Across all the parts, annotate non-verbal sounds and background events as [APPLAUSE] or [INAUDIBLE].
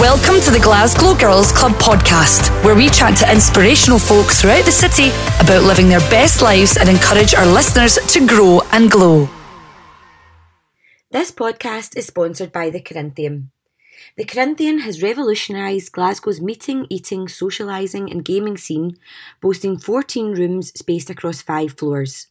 Welcome to the Glasgow Girls Club podcast, where we chat to inspirational folk throughout the city about living their best lives and encourage our listeners to grow and glow. This podcast is sponsored by The Corinthian. The Corinthian has revolutionised Glasgow's meeting, eating, socialising, and gaming scene, boasting 14 rooms spaced across five floors.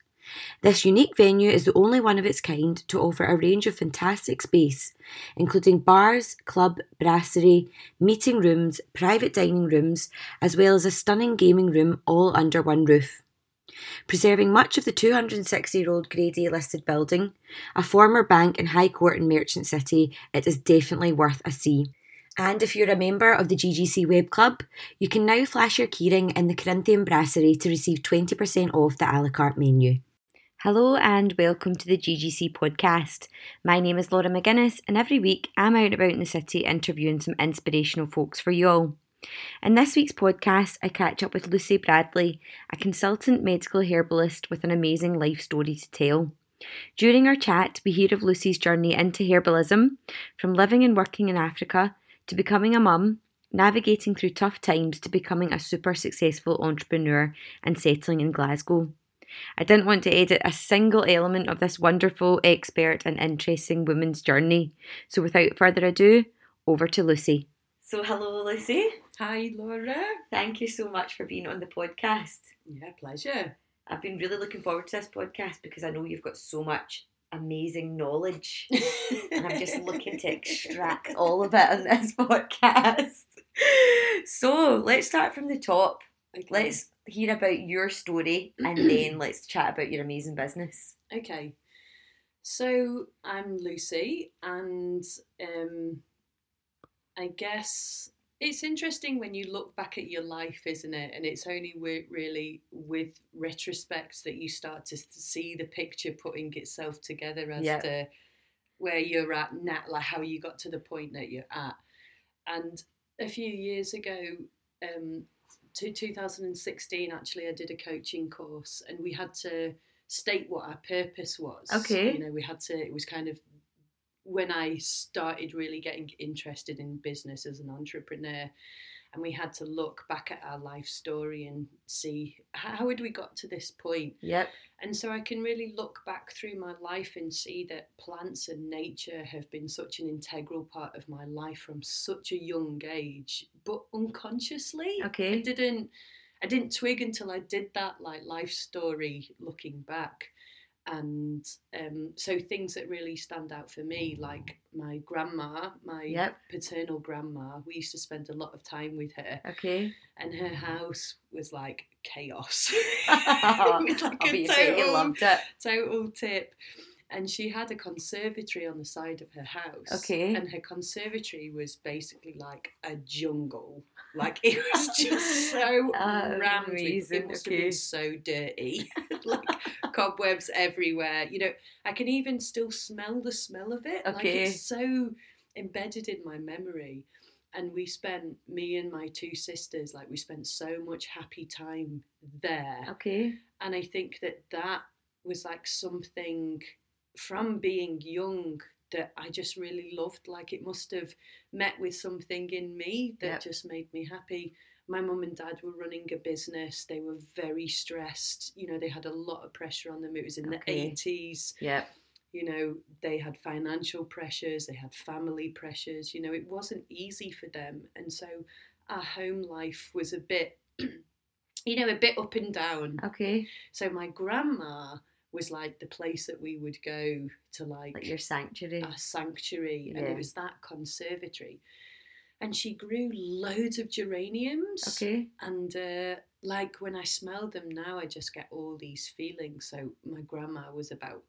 This unique venue is the only one of its kind to offer a range of fantastic space, including bars, club, brasserie, meeting rooms, private dining rooms, as well as a stunning gaming room all under one roof. Preserving much of the 260 year old Grade A listed building, a former bank and high court in Merchant City, it is definitely worth a see. And if you're a member of the GGC Web Club, you can now flash your keyring in the Corinthian Brasserie to receive 20% off the a la carte menu. Hello and welcome to the GGC podcast. My name is Laura McGuinness, and every week I'm out about in the city interviewing some inspirational folks for you all. In this week's podcast, I catch up with Lucy Bradley, a consultant medical herbalist with an amazing life story to tell. During our chat, we hear of Lucy's journey into herbalism, from living and working in Africa to becoming a mum, navigating through tough times to becoming a super successful entrepreneur and settling in Glasgow. I didn't want to edit a single element of this wonderful, expert, and interesting woman's journey. So without further ado, over to Lucy. So, hello, Lucy. Hi, Laura. Thank you so much for being on the podcast. Yeah, pleasure. I've been really looking forward to this podcast because I know you've got so much amazing knowledge [LAUGHS] and I'm just looking to extract all of it on this [LAUGHS] podcast. So, let's start from the top. Okay. Let's hear about your story and [CLEARS THROAT] then let's chat about your amazing business. Okay. So I'm Lucy, and um, I guess it's interesting when you look back at your life, isn't it? And it's only wi- really with retrospect that you start to see the picture putting itself together as Yeah. to where you're at now, like how you got to the point that you're at. And a few years ago, um, to 2016, actually, I did a coaching course, and we had to state what our purpose was. Okay. You know, we had to. It was kind of when I started really getting interested in business as an entrepreneur, and we had to look back at our life story and see how had we got to this point. Yep. And so I can really look back through my life and see that plants and nature have been such an integral part of my life from such a young age, but unconsciously. I didn't I didn't twig until I did that like life story looking back. And um, so things that really stand out for me, like my grandma, my Yep. paternal grandma, we used to spend a lot of time with her Okay. and her house was like chaos. I [LAUGHS] it was [LAUGHS] like bet a you total, loved it. total tip. And she had a conservatory on the side of her house. Okay. And her conservatory was basically like a jungle. Like it was just [LAUGHS] so Ah, rammed. with- It must have been so dirty. [LAUGHS] [LAUGHS] like cobwebs everywhere. You know, I can even still smell the smell of it. Like Okay. it's so embedded in my memory and we spent me and my two sisters like we spent so much happy time there Okay. and i think that that was like something from being young that i just really loved like it must have met with something in me that Yep. just made me happy. My mum and dad were running a business. They were very stressed. You know they had a lot of pressure on them. It was in Okay. the 80s Yeah. you know they had financial pressures. They had family pressures. You know it wasn't easy for them. And so our home life was a bit [CLEARS THROAT] you know a bit up and down. Okay. so my grandma was like the place that we would go to like, Like your sanctuary. a sanctuary and it was that conservatory and she grew loads of geraniums Okay. and uh, like when I smell them now, I just get all these feelings. So my grandma was about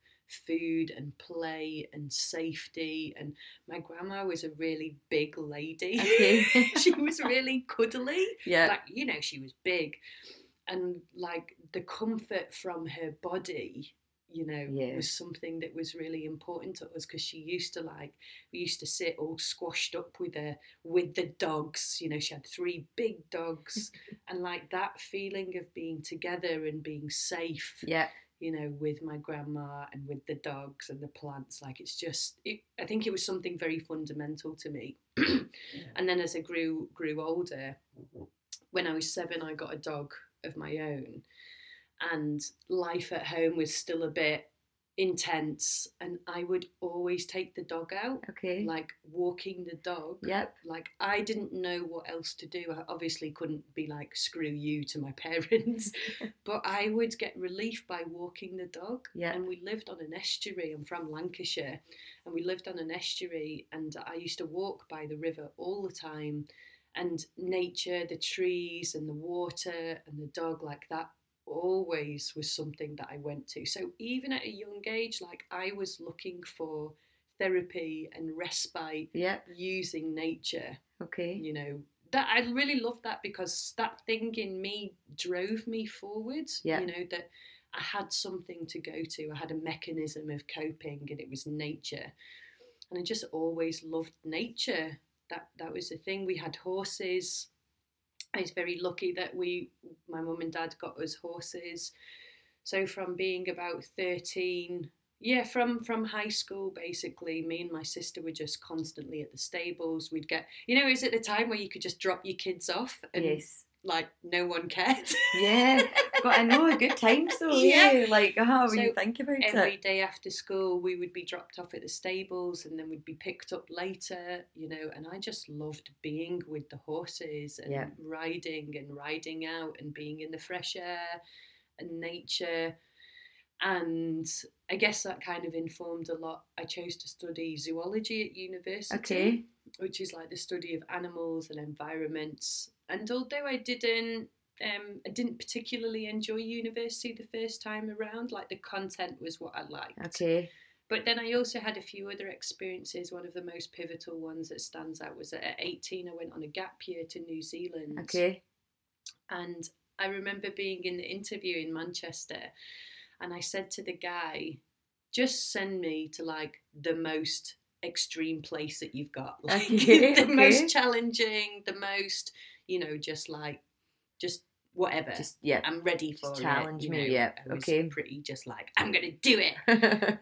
food and play and safety, and my grandma was a really big lady. Okay. [LAUGHS] she was really cuddly. [LAUGHS] Yeah. Like you know, she was big, and like the comfort from her body. You know, Yeah. was something that was really important to us because she used to like we used to sit all squashed up with her with the dogs. You know, she had three big dogs, [LAUGHS] and like that feeling of being together and being safe yeah. you know, with my grandma and with the dogs and the plants. Like it's just, it, I think it was something very fundamental to me. and then as I grew grew older, when I was seven, I got a dog of my own, and life at home was still a bit intense and I would always take the dog out Okay. like walking the dog Yep. like I didn't know what else to do. I obviously couldn't be like screw you to my [LAUGHS] parents, [LAUGHS] but I would get relief by walking the dog. Yeah. And we lived on an estuary. I'm from Lancashire, and we lived on an estuary, and I used to walk by the river all the time, and nature, the trees, and the water, and the dog like that. Always was something that I went to. So even at a young age, like I was looking for therapy and respite Yep. using nature Okay. you know that i really love that because that thing in me drove me forward Yeah. you know that i had something to go to i had a mechanism of coping and it was nature and i just always loved nature that that was the thing we had horses i was very lucky that we my mum and dad got us horses so from being about 13 yeah from from high school basically me and my sister were just constantly at the stables we'd get you know is it the time where you could just drop your kids off and Yes. Like no one cared Yeah. But I know a good time [LAUGHS] though. Yeah. Yeah. Like, oh, when So you think about every it. every day after school we would be dropped off at the stables and then we'd be picked up later you know and i just loved being with the horses and Yeah. riding and riding out and being in the fresh air and nature and i guess that kind of informed a lot i chose to study zoology at university Okay. Which is like the study of animals and environments. And although I didn't, um, I didn't particularly enjoy university the first time around. Like the content was what I liked. Okay. But then I also had a few other experiences. One of the most pivotal ones that stands out was that at 18, I went on a gap year to New Zealand. Okay. And I remember being in the interview in Manchester, and I said to the guy, just send me to like the most extreme place that you've got. [LAUGHS] [LAUGHS] Like [LAUGHS] Okay, the okay. most challenging, the most, you know, just like, just whatever. Just yeah. I'm ready for Just it. challenge you me, know. yeah, okay. pretty just like, I'm going to do it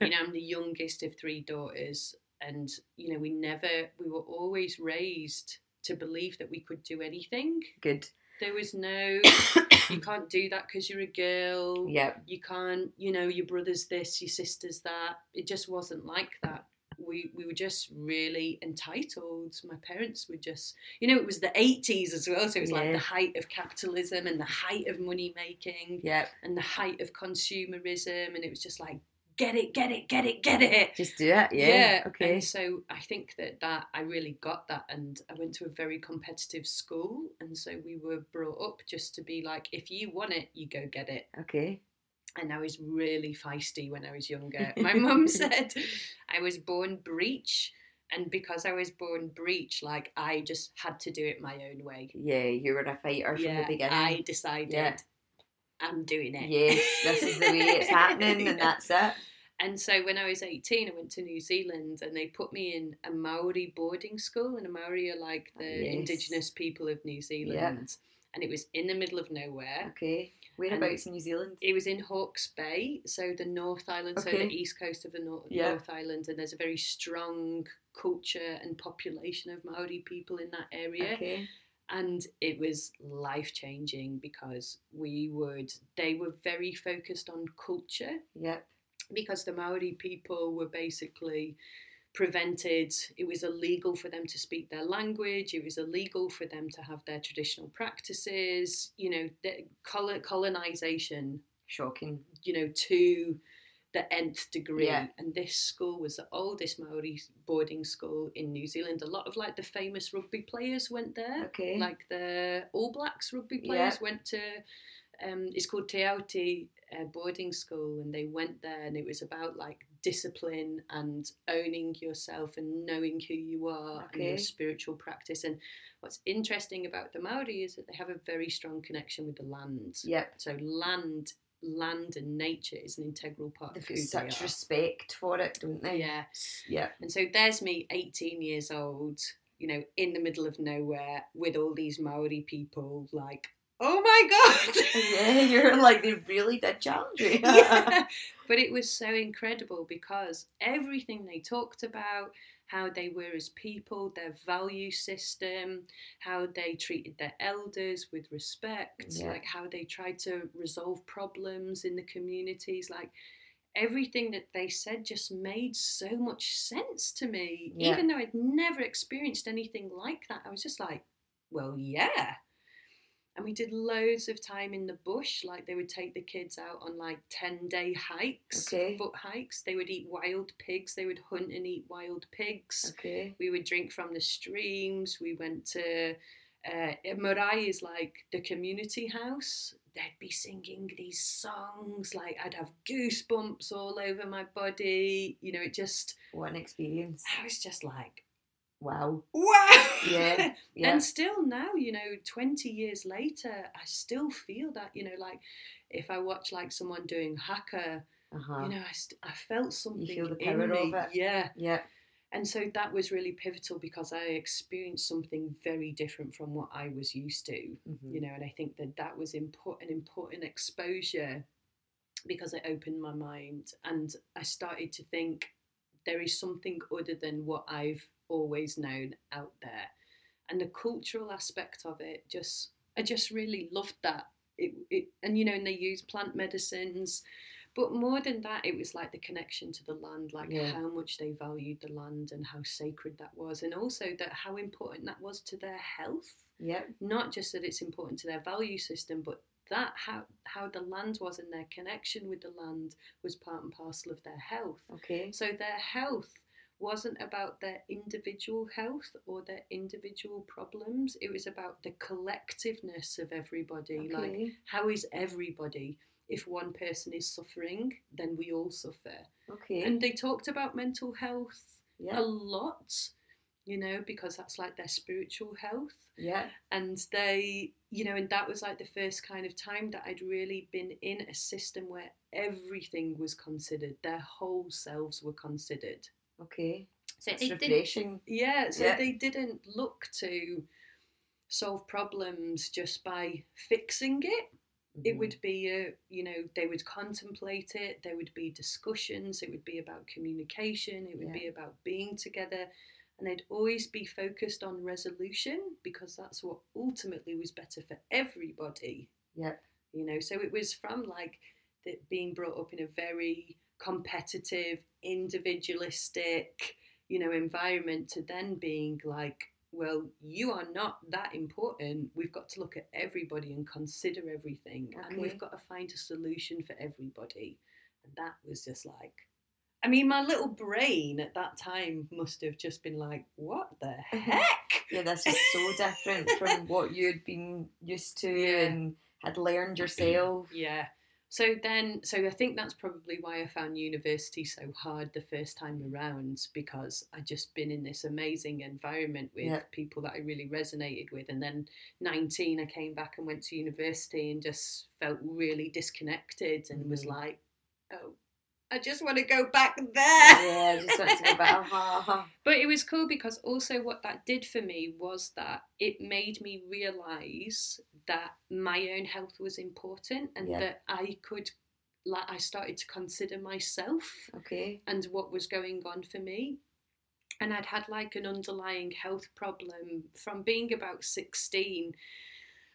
you know, I'm the youngest of three daughters, and you know, we never, we were always raised to believe that we could do anything. Good. There was no, [COUGHS] you can't do that because you're a girl. Yeah. You can't, you know, your brother's this, your sister's that. It just wasn't like that. We, we were just really entitled. My parents were just, you know, it was the 80s as well. So it was like the height of capitalism and the height of money making Yep. and the height of consumerism. And it was just like, get it, get it, get it, get it. Just do it. Yeah. Okay. And so I think that that I really got that, and I went to a very competitive school, and so we were brought up just to be like, if you want it, you go get it. Okay. And I was really feisty when I was younger. [LAUGHS] My mum said I was born breech, and because I was born breech, like I just had to do it my own way. Yeah, you were a fighter from the beginning. I decided Yeah. I'm doing it. Yes, this is the way it's [LAUGHS] happening, and that's it. And so when I was 18, I went to New Zealand and they put me in a Maori boarding school. And a Maori are like the Yes. indigenous people of New Zealand. Yeah. And it was in the middle of nowhere. Okay. Whereabouts in New Zealand? It was in Hawke's Bay, so the North Island, so the east coast of the North, Yeah. North Island. And there's a very strong culture and population of Maori people in that area. Okay. and it was life changing because we would they were very focused on culture Yep. because the Maori people were basically prevented it was illegal for them to speak their language it was illegal for them to have their traditional practices you know the colo- colonization Shocking. you know to the nth degree Yeah. and this school was the oldest Maori boarding school in New Zealand a lot of like the famous rugby players went there Okay. like the All Blacks rugby Yeah. players went to um, it's called Te Aute uh, boarding school and they went there and it was about like discipline and owning yourself and knowing who you are and your spiritual practice and what's interesting about the Maori is that they have a very strong connection with the land Yep. so land land and nature is an integral part They've of who such they are. respect for it, don't they? yeah Yeah. and so there's me, 18 years old, you know, in the middle of nowhere with all these Maori people, like, oh my god. yeah, [LAUGHS] you're like they really did challenge you. [LAUGHS] yeah. [LAUGHS] But it was so incredible because everything they talked about, how they were as people, their value system, how they treated their elders with respect, Yeah. like how they tried to resolve problems in the communities, like everything that they said just made so much sense to me. Yeah. Even though I'd never experienced anything like that, I was just like, well, yeah. And we did loads of time in the bush. Like they would take the kids out on like 10 day hikes, Okay. foot hikes. They would eat wild pigs. They would hunt and eat wild pigs. okay. We would drink from the streams. We went to uh, Marae is like the community house. They'd be singing these songs. Like I'd have goosebumps all over my body. You know, it just, What an experience. I was just like, Wow. wow. Yeah. [LAUGHS] Yeah. And still now, you know, 20 years later, I still feel that, you know, like if I watch like someone doing haka, uh-huh. you know, I, st- I felt something you feel the in me. of it. Yeah. yeah. And so that was really pivotal because I experienced something very different from what I was used to, Mhm. you know, and I think that that was import- an important exposure because it opened my mind and I started to think there is something other than what I've always known out there. And the cultural aspect of it just I just really loved that. It, it and you know, and they use plant medicines, but more than that, it was like the connection to the land, like Yeah. how much they valued the land and how sacred that was, and also that how important that was to their health. Yeah. Not just that it's important to their value system, but that how how the land was and their connection with the land was part and parcel of their health. Okay. So their health wasn't about their individual health or their individual problems. It was about the collectiveness of everybody. Like, how is everybody? If one person is suffering, then we all suffer. Okay. And they talked about mental health yeah. a lot, you know, because that's like their spiritual health Yeah. and they you know and that was like the first kind of time that i'd really been in a system where everything was considered their whole selves were considered Okay. so It's it didn't, refreshing. yeah so Yeah. they didn't look to solve problems just by fixing it it Mhm. would be a you know they would contemplate it there would be discussions it would be about communication it would be about being together and they'd always be focused on resolution because that's what ultimately was better for everybody Yep. you know so it was from like the, being brought up in a very competitive individualistic you know environment to then being like well you are not that important we've got to look at everybody and consider everything and we've got to find a solution for everybody and that was just like I mean, my little brain at that time must have just been like, "What the [LAUGHS] heck?" Yeah, this is so different from [LAUGHS] what you'd been used to Yeah. and had learned [CLEARS THROAT] yourself. Yeah. So then, so I think that's probably why I found university so hard the first time around because I'd just been in this amazing environment with Yeah. people that I really resonated with. And then 19, I came back and went to university and just felt really disconnected and was Mhm. like, oh, I just want to go back there. Yeah, I just want to go back. [LAUGHS] Uh-huh. But it was cool because also what that did for me was that it made me realize that my own health was important and Yeah. that I could like I started to consider myself Okay. and what was going on for me. And I'd had like an underlying health problem from being about 16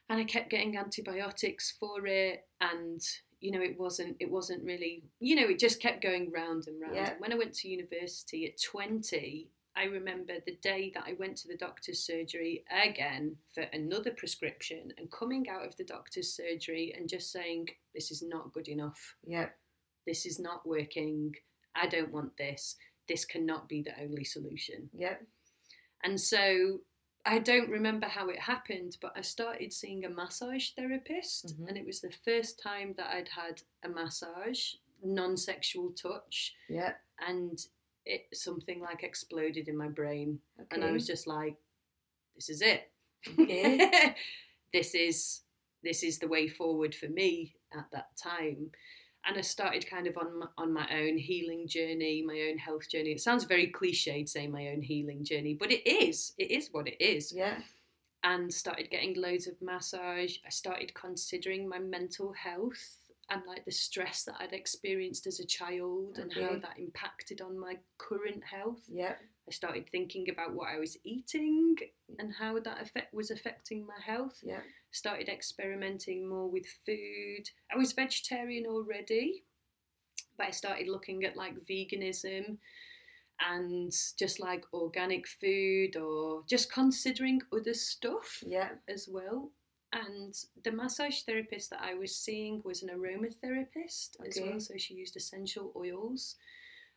and I kept getting antibiotics for it and you know it wasn't it wasn't really you know it just kept going round and round Yeah. and when I went to university at 20 I remember the day that I went to the doctor's surgery again for another prescription and coming out of the doctor's surgery and just saying this is not good enough Yep. this is not working I don't want this this cannot be the only solution Yep. and so I don't remember how it happened, but I started seeing a massage therapist, Mhm. and it was the first time that I'd had a massage, non sexual touch, Yep. and it something like exploded in my brain. Okay. And I was just like, this is it. Okay. [LAUGHS] this is this is the way forward for me at that time. And I started kind of on my, on my own healing journey, my own health journey. It sounds very cliched saying my own healing journey, but it is. It is what it is. yeah. and started getting loads of massage. I started considering my mental health and like the stress that I'd experienced as a child and how that impacted on my current health. Yeah. I started thinking about what I was eating and how that effect was affecting my health. Yep. Started experimenting more with food. I was vegetarian already, but I started looking at like veganism and just like organic food or just considering other stuff Yep. as well. And the massage therapist that I was seeing was an aromatherapist as well, so she used essential oils.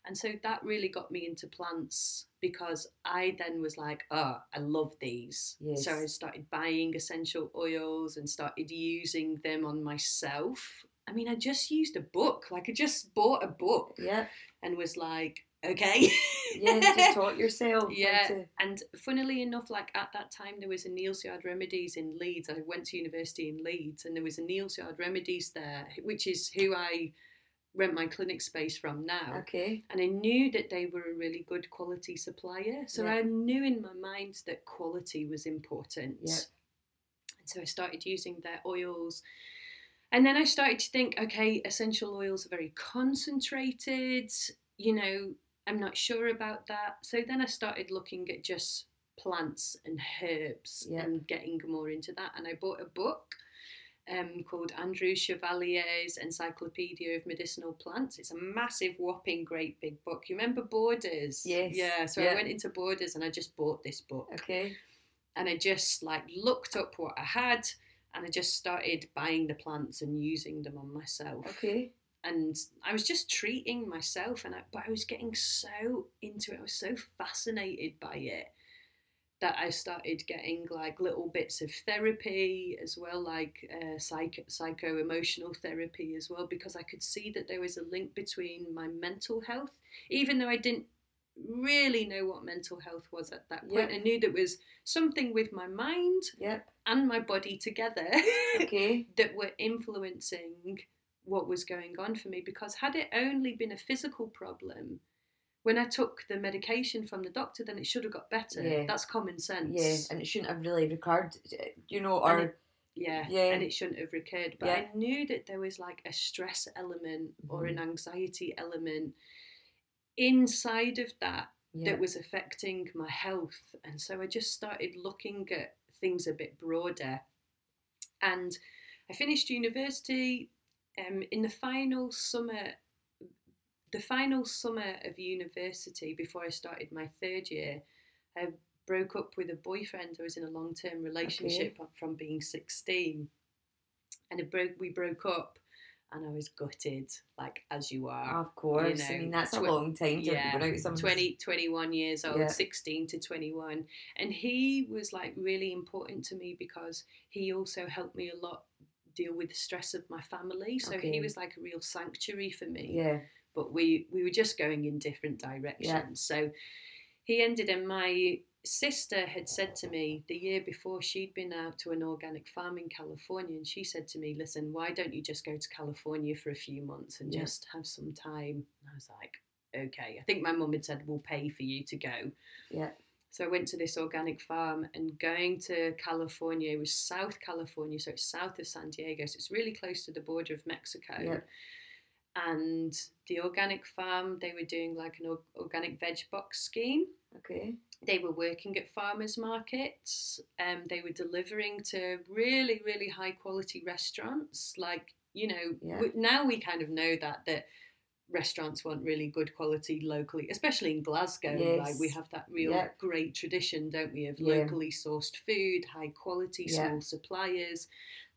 And so that really got me into plants because I then was like, oh, I love these. So I started buying essential oils and started using them on myself. I mean, I just used a book. Like, I just bought a book Yep. and was like, okay. Yeah. Just taught [LAUGHS] yourself. Yeah, to- and funnily enough, like at that time, there was a Neal's Yard Remedies in Leeds. I went to university in Leeds, and there was a Neal's Yard Remedies there, which is who I rent my clinic space from now. Okay. And I knew that they were a really good quality supplier, so Yeah. I knew in my mind that quality was important. Yeah. And so I started using their oils. And then I started to think, okay, essential oils are very concentrated. You know, I'm not sure about that. So then I started looking at just plants and herbs Yeah. and getting more into that. And I bought a book um, called Andrew Chevallier's Encyclopedia of Medicinal Plants. It's a massive, whopping, great big book. You remember Borders? Yes. Yeah. So Yeah. I went into Borders and I just bought this book Okay. and I just like looked up what I had and I just started buying the plants and using them on myself. Okay. And I was just treating myself and I, but I was getting so into it. I was so fascinated by it that I started getting like little bits of therapy as well, like uh, psycho psycho emotional therapy as well, because I could see that there was a link between my mental health, even though I didn't really know what mental health was at that point. Yeah. I knew there was something with my mind Yep. and my body together [LAUGHS] Okay. that were influencing what was going on for me because had it only been a physical problem when I took the medication from the doctor, then it should have got better. Yeah. That's common sense. Yeah, and it shouldn't have really recurred, you know, or it- yeah, Yeah. and it shouldn't have recurred. But Yeah. I knew that there was like a stress element or an anxiety element inside of that yeah, that was affecting my health. And so I just started looking at things a bit broader. And I finished university um, in the final summer. The final summer of university before I started my third year, I broke up with a boyfriend. I was in a long term relationship from being 16. And it broke, we broke up, and I was gutted, like as you are of course. I know, mean, that's a long time to yeah, out someone's 20, 21 years old, Yeah. 16 to 21. And he was like really important to me because he also helped me a lot deal with the stress of my family. So Okay. he was like a real sanctuary for me. Yeah, But we, we were just going in different directions. So he ended, and my sister had said to me the year before she'd been out to an organic farm in California, and she said to me, Listen, why don't you just go to California for a few months and Yeah. just have some time? And I was like, Okay. I think my mum had said, We'll pay for you to go. yeah, So I went to this organic farm, and going to California was South California, so it's south of San Diego, so it's really close to the border of Mexico. Yeah. And the organic farm, they were doing like an organic veg box scheme okay, they were working at farmers markets um, they were delivering to really really high quality restaurants like you know Yeah. w- now we kind of know that that restaurants want really good quality locally especially in glasgow like we have that real Yeah. great tradition don't we of Yeah. locally sourced food high quality Yeah. small suppliers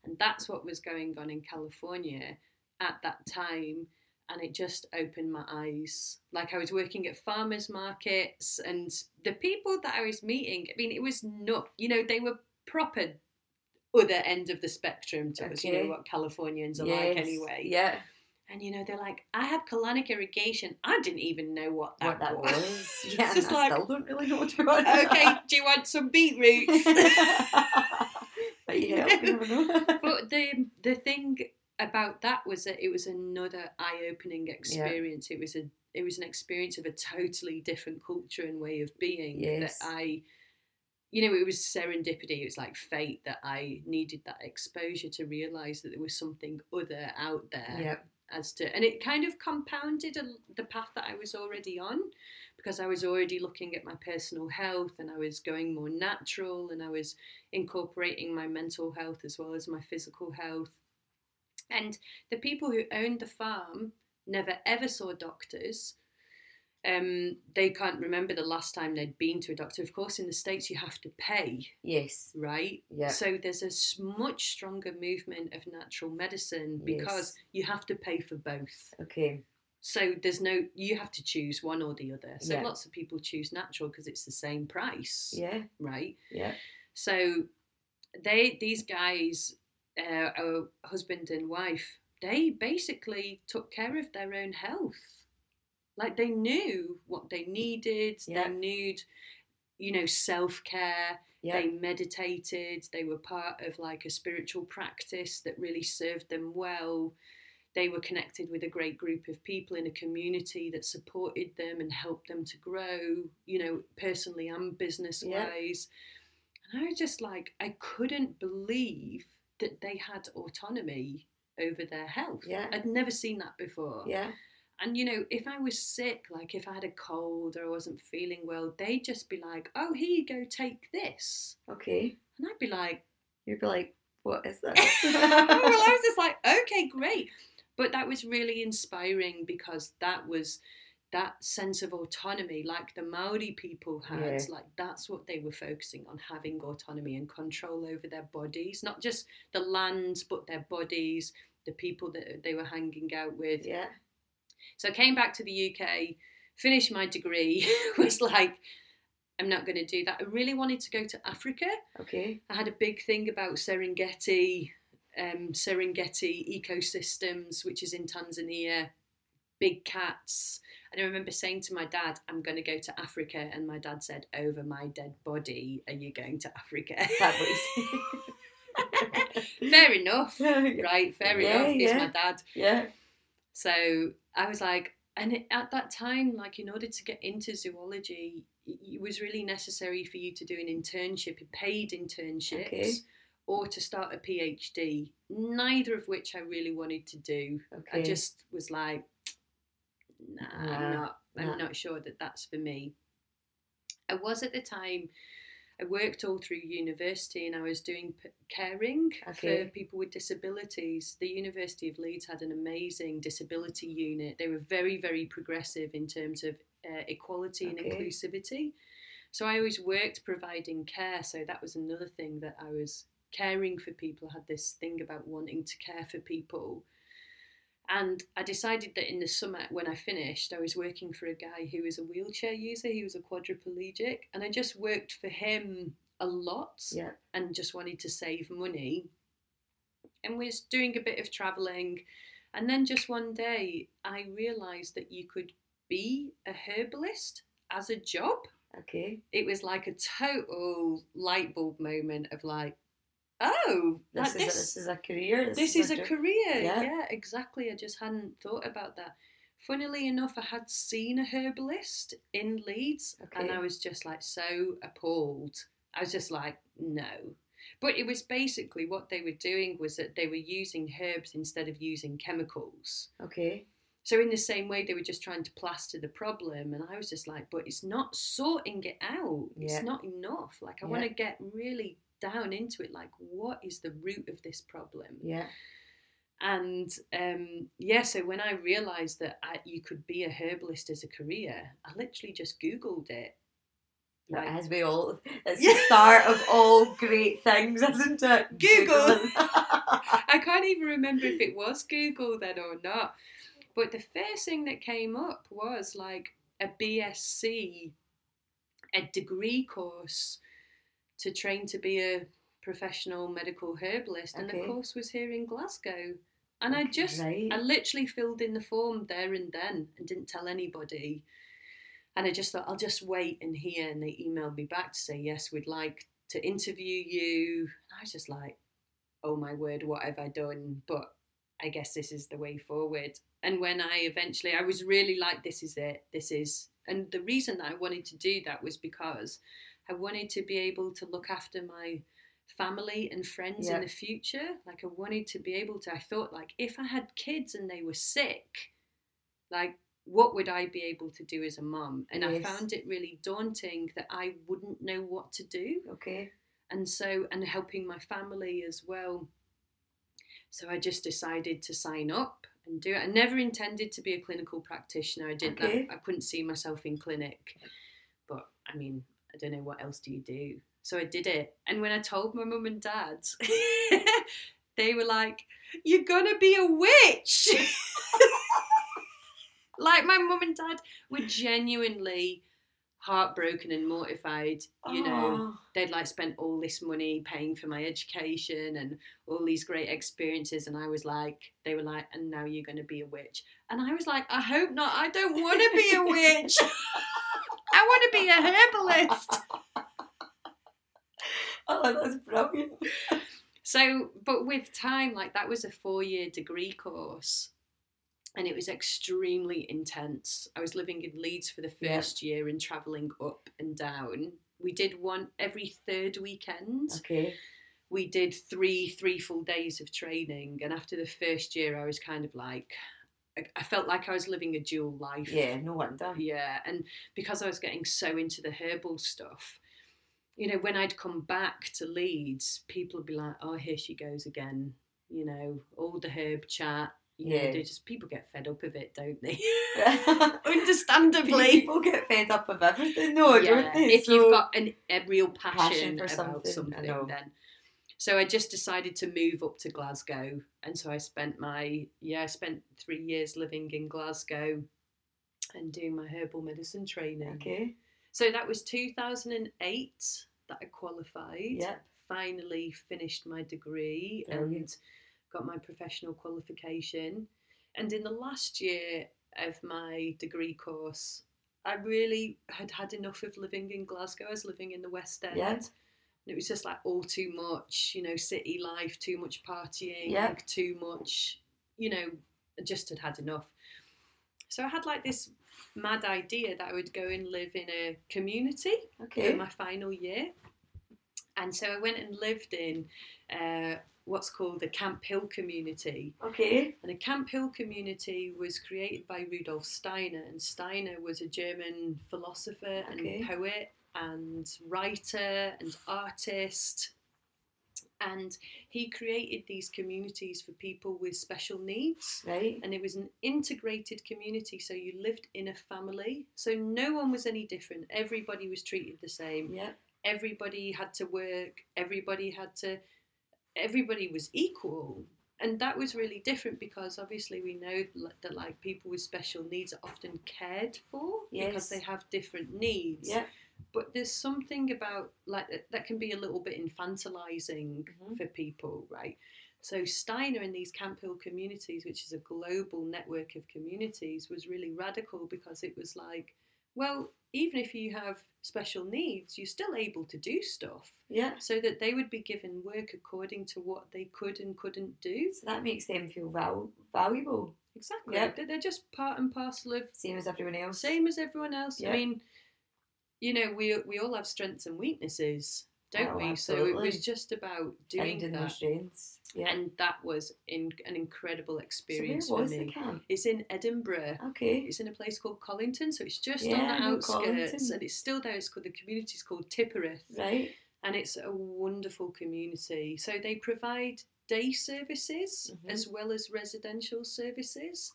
and that's what was going on in california at that time and it just opened my eyes. Like I was working at farmers markets, and the people that I was meeting, I mean, it was not, you know, they were proper other end of the spectrum to us. You know what Californians are like anyway. Yeah, And you know, they're like, I have colonic irrigation. I didn't even know what that, what that was. was. [LAUGHS] Yeah, just I like, still don't really know what about okay, [LAUGHS] do you want some beetroots? [LAUGHS] but yeah, you but the the thing about that was that it was another eye-opening experience. It was a it was an experience of a totally different culture and way of being Yes. that I you know, it was serendipity. It was like fate that I needed that exposure to realize that there was something other out there. Yeah. As to, and it kind of compounded a, the path that I was already on because I was already looking at my personal health and I was going more natural and I was incorporating my mental health as well as my physical health. And the people who owned the farm never ever saw doctors. Um, they can't remember the last time they'd been to a doctor. Of course, in the States, you have to pay, Yes. right? Yeah. So there's a much stronger movement of natural medicine because Yes. you have to pay for both. Okay. So there's no, you have to choose one or the other. So Yeah. lots of people choose natural because it's the same price, Yeah. right? Yeah. So they, these guys, uh, a husband and wife, they basically took care of their own health. Like they knew what they needed. Yeah. They knew, you know, self care. Yeah. They meditated. They were part of like a spiritual practice that really served them well. They were connected with a great group of people in a community that supported them and helped them to grow, you know, personally and business Yeah. wise. And I was just like, I couldn't believe that they had autonomy over their health. Yeah. I'd never seen that before. Yeah. And you know, if I was sick, like if I had a cold or I wasn't feeling well, they'd just be like, "Oh, here you go, take this," Okay. and I'd be like, You'd be like, what is [LAUGHS] this? well, I was just like, okay, great. But that was really inspiring because that was that sense of autonomy, like the Maori people had. Yeah. Like that's what they were focusing on having autonomy and control over their bodies, not just the lands, but their bodies, the people that they were hanging out with. yeah. So I came back to the UK, finished my degree, [LAUGHS] was like, I'm not going to do that. I really wanted to go to Africa. Okay. I had a big thing about Serengeti, um, Serengeti ecosystems, which is in Tanzania, big cats. And I remember saying to my dad, I'm going to go to Africa. And my dad said, Over my dead body, are you going to Africa? [LAUGHS] Fair enough, [LAUGHS] right? Fair Yeah, enough. He's yeah. my dad. Yeah. So I was like, and it, at that time, like in order to get into zoology, it, it was really necessary for you to do an internship, a paid internships, Okay. or to start a PhD. Neither of which I really wanted to do. Okay. I just was like, nah, Nah, I'm not. I'm nah. not sure that that's for me. I was at the time. I worked all through university and I was doing p- caring Okay. for people with disabilities. The University of Leeds had an amazing disability unit. They were very, very progressive in terms of uh, equality and inclusivity. So I always worked providing care. So that was another thing that I was caring for people. I had this thing about wanting to care for people. And I decided that in the summer, when I finished, I was working for a guy who was a wheelchair user. He was a quadriplegic. And I just worked for him a lot Yeah. and just wanted to save money. And was doing a bit of travelling. And then just one day, I realised that you could be a herbalist as a job. Okay. It was like a total light bulb moment of like, oh, This, like is, a, this is a career. this is a job. career. Yeah. Yeah. exactly. I just hadn't thought about that. Funnily enough, I had seen a herbalist in Leeds and I was just like so appalled. I was just like, no. But it was basically what they were doing was that they were using herbs instead of using chemicals. Okay. So in the same way, they were just trying to plaster the problem, and I was just like, "But it's not sorting it out. Yeah. It's not enough. Like I Yeah. want to get really down into it. Like, what is the root of this problem?" Yeah. And um, yeah, so when I realised that I, you could be a herbalist as a career, I literally just Googled it. Like, as we all, it's Yeah. the start of all great things, isn't it? Google. [LAUGHS] [LAUGHS] I can't even remember if it was Google then or not. But the first thing that came up was like a BSc, a degree course to train to be a professional medical herbalist. And Okay. the course was here in Glasgow. And I just, Right. I literally filled in the form there and then and didn't tell anybody. And I just thought, I'll just wait and hear. And they emailed me back to say, yes, we'd like to interview you. And I was just like, oh my word, what have I done? But I guess this is the way forward. And when I eventually, I was really like, this is it, this is. And the reason that I wanted to do that was because I wanted to be able to look after my family and friends Yeah. in the future. Like I wanted to be able to. I thought like if I had kids and they were sick, like what would I be able to do as a mum? And I found it really daunting that I wouldn't know what to do Okay. and so and helping my family as well so i just decided to sign up and do it i never intended to be a clinical practitioner i did Okay. that i couldn't see myself in clinic but i mean i don't know what else do you do? So i did it. And when i told my mum and dad [LAUGHS] they were like you're gonna be a witch. [LAUGHS] Like my mum and dad were genuinely heartbroken and mortified you know. They'd like spent all this money paying for my education and all these great experiences and i was like they were like and now you're going to be a witch. And i was like i hope not. I don't want to be a [LAUGHS] witch i want to be a herbalist [LAUGHS] oh, that's brilliant. so but with time like that was a four year degree course and it was extremely intense i was living in leeds for the Yeah. first year and traveling up and down we did one every third weekend Okay. we did three three full days of training and after the first year i was kind of like I- felt like i was living a dual life Yeah, no wonder. yeah and because i was getting so into the herbal stuff you know when i'd come back to leeds people would be like oh here she goes again you know all the herb chat you Yeah. they just people get fed up of it don't they [LAUGHS] [LAUGHS] Understandably. People get fed up of everything, though, yeah, don't they? if So- you've got an, a real passion, Passion for about something, something, then. So I just decided to move up to Glasgow, and so I spent my yeah, I spent three years living in Glasgow, and doing my herbal medicine training. Okay. So that was two thousand and eight that I qualified. Yep. Finally finished my degree and got my professional qualification. And in the last year of my degree course, I really had had enough of living in Glasgow. I was living in the West End. Yeah. It was just like all too much, you know, city life, too much partying, Yeah. too much, you know, I just had had enough. So I had like this mad idea that I would go and live in a community Okay. for my final year. And so I went and lived in uh, what's called the Camphill community. Okay. And the Camphill community was created by Rudolf Steiner. And Steiner was a German philosopher Okay. and poet and writer and artist. And he created these communities for people with special needs Right. and it was an integrated community so you lived in a family so no one was any different everybody was treated the same Yeah. everybody had to work everybody had to everybody was equal and that was really different because obviously we know that like people with special needs are often cared for Yes. because they have different needs Yeah. But there's something about like that- that can be a little bit infantilizing Mhm. for people right so steiner in these camphill communities which is a global network of communities was really radical because it was like well even if you have special needs you're still able to do stuff Yeah. so that they would be given work according to what they could and couldn't do So that makes them feel val- valuable, exactly Yep. They're- just part and parcel of same as everyone else. same as everyone else. Yeah. I mean, you know, we we all have strengths and weaknesses, don't Oh, we? So it was just about doing their that. Yeah. and that was in, an incredible so experience was for me. It's in Edinburgh. Okay. It's in a place called Colinton, so it's just Yeah, on the outskirts, and it's still there. It's called the community's called Tiphereth, Right. and it's a wonderful community. So they provide day services Mhm. as well as residential services.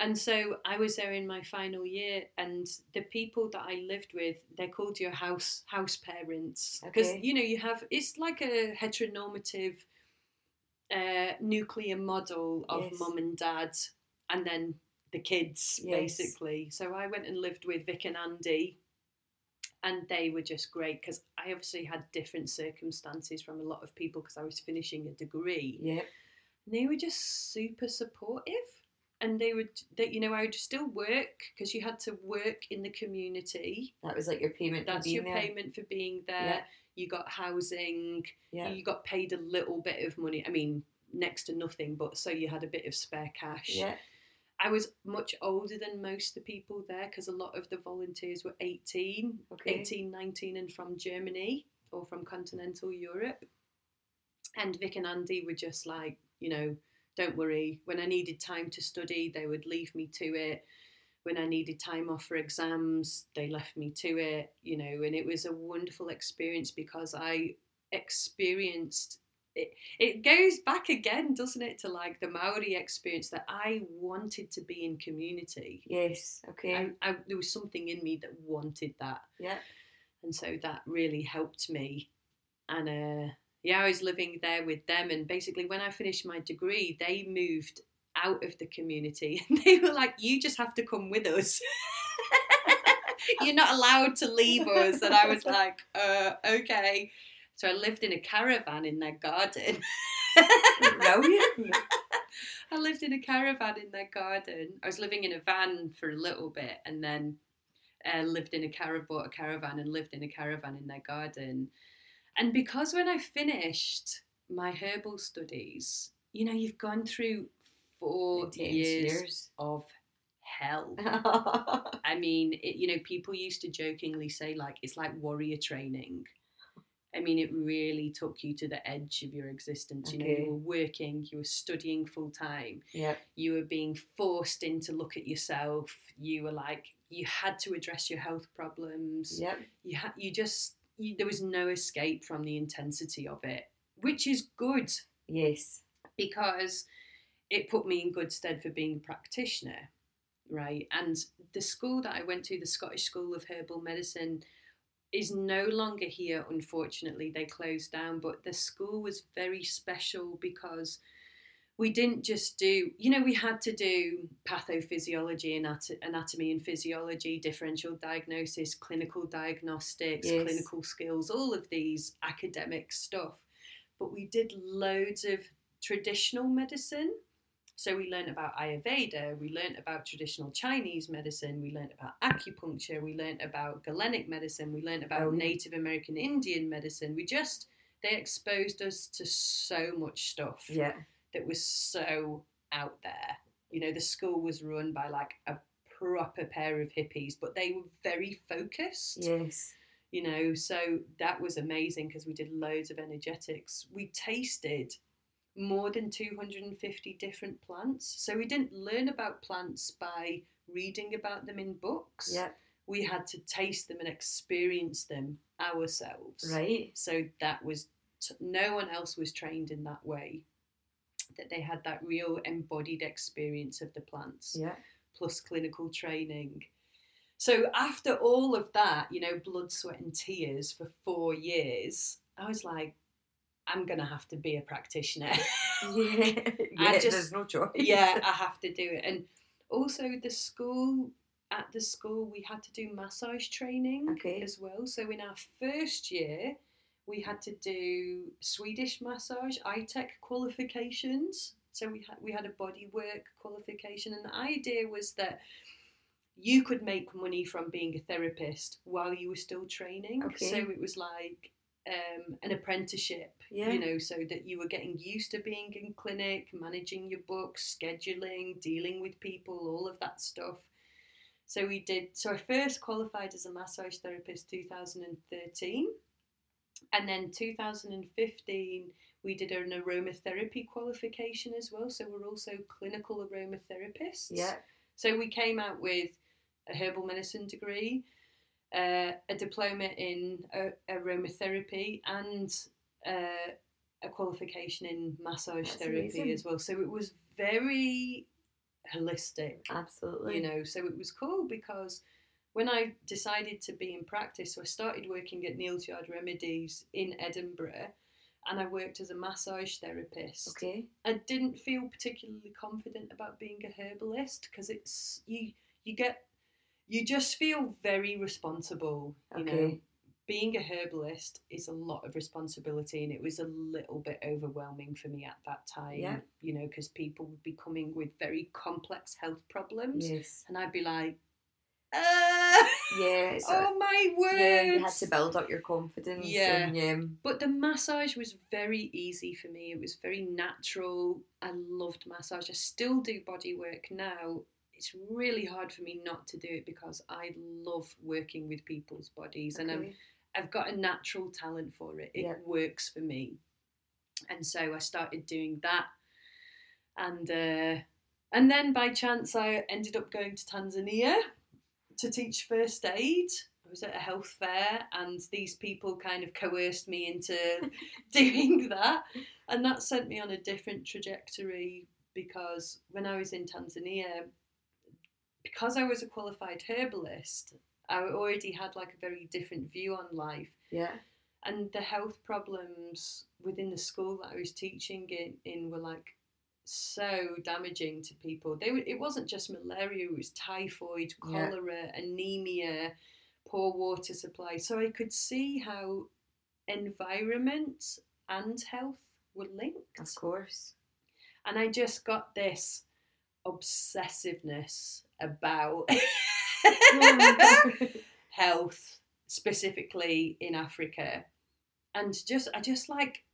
And so I was there in my final year, and the people that I lived with, they're called your house house parents because Okay. you know you have it's like a heteronormative uh, nuclear model of Yes. mum and dad, and then the kids Yes. basically. So I went and lived with Vic and Andy, and they were just great because I obviously had different circumstances from a lot of people because I was finishing a degree. Yeah. And they were just super supportive. And they would, they, you know, I would still work because you had to work in the community. That was like your payment for That's your there. payment for being there. Yeah. You got housing. Yeah. You got paid a little bit of money. I mean, next to nothing, but so you had a bit of spare cash. Yeah. I was much older than most of the people there because a lot of the volunteers were 18, Okay. 18, 19, and from Germany or from continental Europe. And Vic and Andy were just like, you know, don't worry. When I needed time to study, they would leave me to it. When I needed time off for exams, they left me to it, you know, and it was a wonderful experience because I experienced it, it goes back again, doesn't it, to like the Maori experience that I wanted to be in community. Yes. Okay. I, I, there was something in me that wanted that, yeah. and so that really helped me. And uh, yeah, I was living there with them, and basically, when I finished my degree, they moved out of the community, [LAUGHS] and they were like, "You just have to come with us." [LAUGHS] You're not allowed to leave us. And I was like, uh, okay. So I lived in a caravan in their garden. [LAUGHS] Brilliant. I lived in a caravan in their garden. I was living in a van for a little bit and then uh, lived in a caravan, bought a caravan and lived in a caravan in their garden. And because when I finished my herbal studies, you know, you've gone through four years, years. of hell. [LAUGHS] I mean, it, you know, people used to jokingly say, like, it's like warrior training. I mean, it really took you to the edge of your existence. You know, you were working, you were studying full time, yeah. you were being forced in to look at yourself. You were like, you had to address your health problems. Yep. You had, you just, there was no escape from the intensity of it, which is good Yes. because it put me in good stead for being a practitioner, right? And the school that I went to, the Scottish School of Herbal Medicine, is no longer here, unfortunately. They closed down, but the school was very special because we didn't just do, you know, we had to do pathophysiology, anat- anatomy and physiology, differential diagnosis, clinical diagnostics, Yes. clinical skills, all of these academic stuff. But we did loads of traditional medicine. So we learned about Ayurveda, we learned about traditional Chinese medicine, we learned about acupuncture, we learned about Galenic medicine, we learned about oh, Brilliant. Native American Indian medicine. We just they exposed us to so much stuff Yeah. That was so out there. You know, the school was run by like a proper pair of hippies, but they were very focused Yes. you know so that was amazing because we did loads of energetics we tasted more than 250 different plants so we didn't learn about plants by reading about them in books Yeah. we had to taste them and experience them ourselves Right. so that was t- no one else was trained in that way that they had that real embodied experience of the plants Yeah. plus clinical training. So after all of that, you know, blood, sweat, and tears for four years, I was like, I'm gonna have to be a practitioner. [LAUGHS] Yeah. [LAUGHS] yeah. just- there's no choice. [LAUGHS] yeah, I have to do it. And also the school at the school we had to do massage training Okay. as well. So in our first year, we had to do Swedish massage ITEC qualifications. So we had we had a body work qualification, and the idea was that you could make money from being a therapist while you were still training. Okay. So it was like um, an apprenticeship, Yeah. you know, so that you were getting used to being in clinic, managing your books, scheduling, dealing with people, all of that stuff. So we did. So I first qualified as a massage therapist 2013, and then 2015 we did an aromatherapy qualification as well. So we're also clinical aromatherapists. Yeah. So we came out with a herbal medicine degree, uh, a diploma in uh, aromatherapy, and uh, a qualification in massage That's therapy amazing. as well. So it was very holistic, Absolutely. you know. So it was cool because when I decided to be in practice, so I started working at Neal's Yard Remedies in Edinburgh. And I worked as a massage therapist. Okay. I didn't feel particularly confident about being a herbalist because it's you you get you just feel very responsible. You know, being a herbalist is a lot of responsibility, and it was a little bit overwhelming for me at that time. Yeah. You know, because people would be coming with very complex health problems, Yes. and I'd be like, uh, Yeah. So, oh my word. yeah, you had to build up your confidence. Yeah. And, yeah. But the massage was very easy for me. It was very natural. I loved massage. I still do body work now. It's really hard for me not to do it because I love working with people's bodies and I'm, I've got a natural talent for it. It Yeah. works for me. And so I started doing that. And uh, and then by chance I ended up going to Tanzania to teach first aid. I was at a health fair and these people kind of coerced me into [LAUGHS] doing that. And that sent me on a different trajectory because when I was in Tanzania, because I was a qualified herbalist, I already had like a very different view on life. Yeah. And the health problems within the school that I was teaching in, in were like so damaging to people. They it wasn't just malaria; it was typhoid, Yeah. cholera, anemia, poor water supply. So I could see how environment and health were linked. Of course. And I just got this obsessiveness about [LAUGHS] health, specifically in Africa. And just, I just like,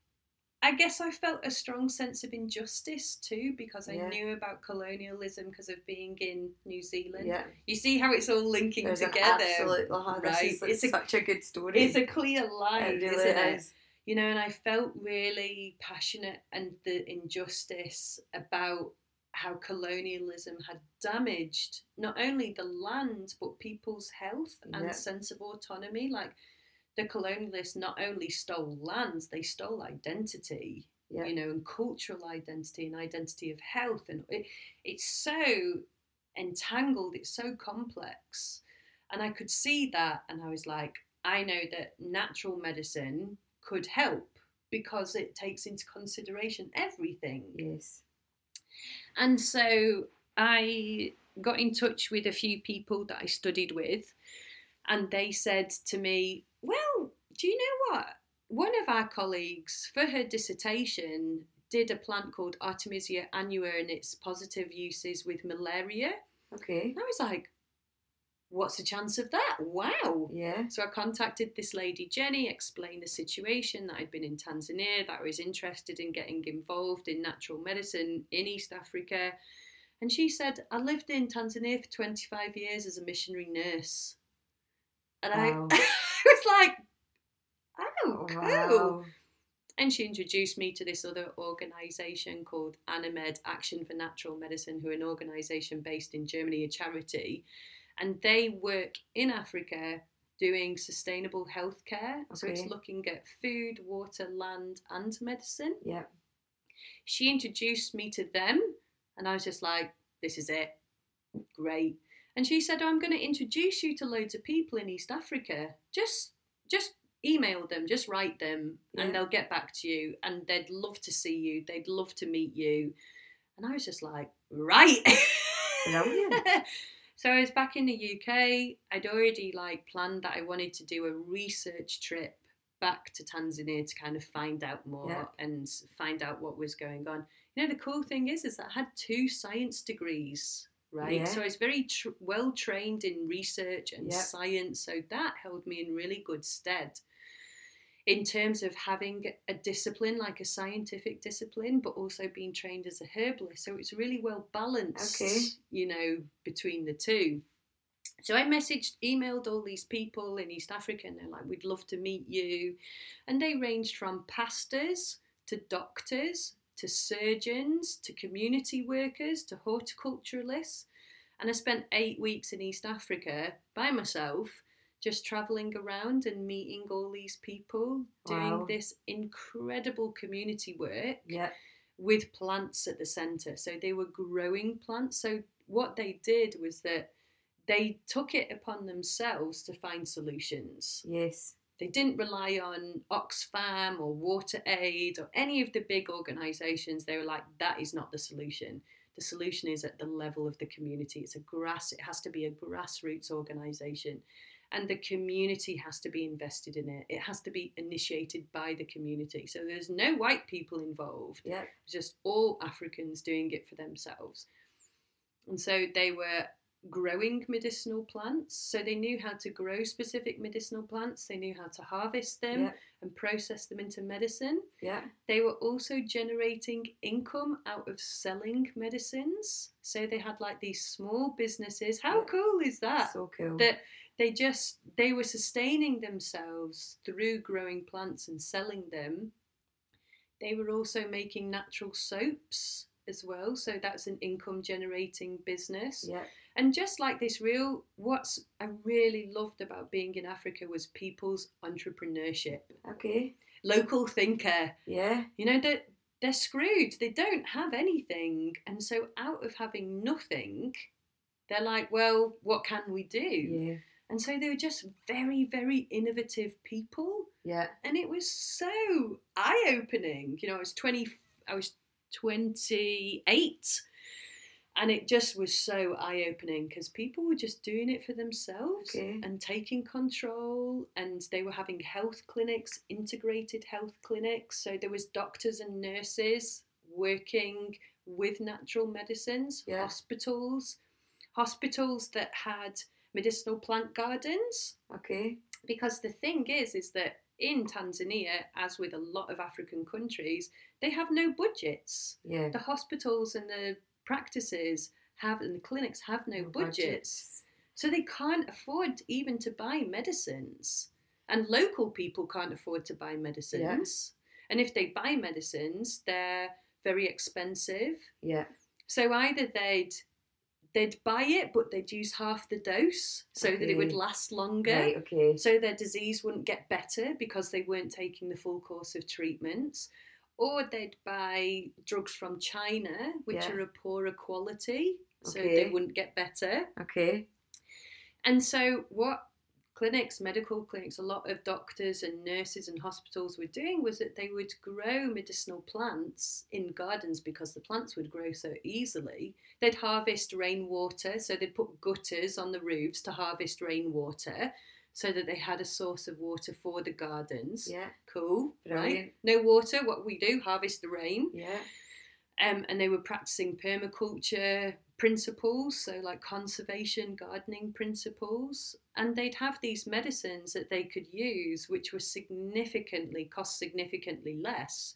I guess I felt a strong sense of injustice too because I Yeah. knew about colonialism because of being in New Zealand. yeah. You see how it's all linking There's together. an absolute. Oh, right? like It's such a good story. It's a clear line, it really isn't it? is. you know, and I felt really passionate and the injustice about how colonialism had damaged not only the land but people's health and Yeah. sense of autonomy. Like the colonialists not only stole lands, they stole identity, Yeah. you know, and cultural identity and identity of health, and it, it's so entangled, it's so complex, and I could see that, and I was like, I know that natural medicine could help because it takes into consideration everything. Yes. And so I got in touch with a few people that I studied with, and they said to me, Well, do you know what? One of our colleagues, for her dissertation, did a plant called Artemisia annua and its positive uses with malaria. Okay. And I was like, What's the chance of that? Wow. Yeah. So I contacted this lady, Jenny, explained the situation that I'd been in Tanzania, that I was interested in getting involved in natural medicine in East Africa. And she said, I lived in Tanzania for 25 years as a missionary nurse. And Wow. I, [LAUGHS] I [LAUGHS] was like, oh, oh, cool. Wow. And she introduced me to this other organisation called Anamed Action for Natural Medicine, who are an organisation based in Germany, a charity. And they work in Africa doing sustainable healthcare. So it's looking at food, water, land, and medicine. Yeah. She introduced me to them, and I was just like, this is it. Great. And she said, oh, I'm going to introduce you to loads of people in East Africa. Just, just email them, just write them, Yeah. and they'll get back to you. And they'd love to see you. They'd love to meet you. And I was just like, right. [LAUGHS] So I was back in the UK. I'd already like planned that I wanted to do a research trip back to Tanzania to kind of find out more Yeah. and find out what was going on. You know, the cool thing is, is that I had two science degrees, right? Yeah. So I was very tr- well trained in research and Yeah. science. So that held me in really good stead in terms of having a discipline like a scientific discipline but also being trained as a herbalist so it's really well balanced Okay. you know between the two so i messaged emailed all these people in east africa and they're like we'd love to meet you and they ranged from pastors to doctors to surgeons to community workers to horticulturalists and i spent eight weeks in east africa by myself just traveling around and meeting all these people doing Wow. this incredible community work Yeah. with plants at the center. So they were growing plants. So what they did was that they took it upon themselves to find solutions. Yes. They didn't rely on Oxfam or Water Aid or any of the big organizations. They were like, that is not the solution. The solution is at the level of the community. It's a grass, it has to be a grassroots organization. And the community has to be invested in it. It has to be initiated by the community. So there's no white people involved Yeah. just all Africans doing it for themselves. And so they were growing medicinal plants. So they knew how to grow specific medicinal plants, they knew how to harvest them Yeah. and process them into medicine. Yeah. They were also generating income out of selling medicines. So they had like these small businesses. How Yeah. cool is that? So cool. that they just they were sustaining themselves through growing plants and selling them they were also making natural soaps as well so that's an income generating business yeah. and just like this real what's i really loved about being in africa was people's entrepreneurship Okay. local thinker Yeah. you know that they're screwed they don't have anything and so out of having nothing they're like well what can we do Yeah. and so they were just very, very innovative people. Yeah. And it was so eye opening. You know, I was 20, I was 28. And it just was so eye opening because people were just doing it for themselves Okay. and taking control. And they were having health clinics, integrated health clinics. So there was doctors and nurses working with natural medicines, Yeah. hospitals, hospitals that had medicinal plant gardens Okay. because the thing is is that in Tanzania as with a lot of African countries they have no budgets Yeah. the hospitals and the practices have and the clinics have no, budgets. so they can't afford even to buy medicines and local people can't afford to buy medicines and if they buy medicines they're very expensive Yeah. so either they'd they'd buy it, but they'd use half the dose so that it would last longer. Right. Okay. So their disease wouldn't get better because they weren't taking the full course of treatments. Or they'd buy drugs from China, which Yeah. are a poorer quality, so Okay. they wouldn't get better. Okay. And so, what clinics, medical clinics, a lot of doctors and nurses and hospitals were doing was that they would grow medicinal plants in gardens because the plants would grow so easily. They'd harvest rainwater, so they'd put gutters on the roofs to harvest rainwater so that they had a source of water for the gardens. Yeah. Cool, right? No water, what we do, harvest the rain Yeah. um, and they were practicing permaculture principles, so like conservation gardening principles, and they'd have these medicines that they could use, which were significantly cost significantly less,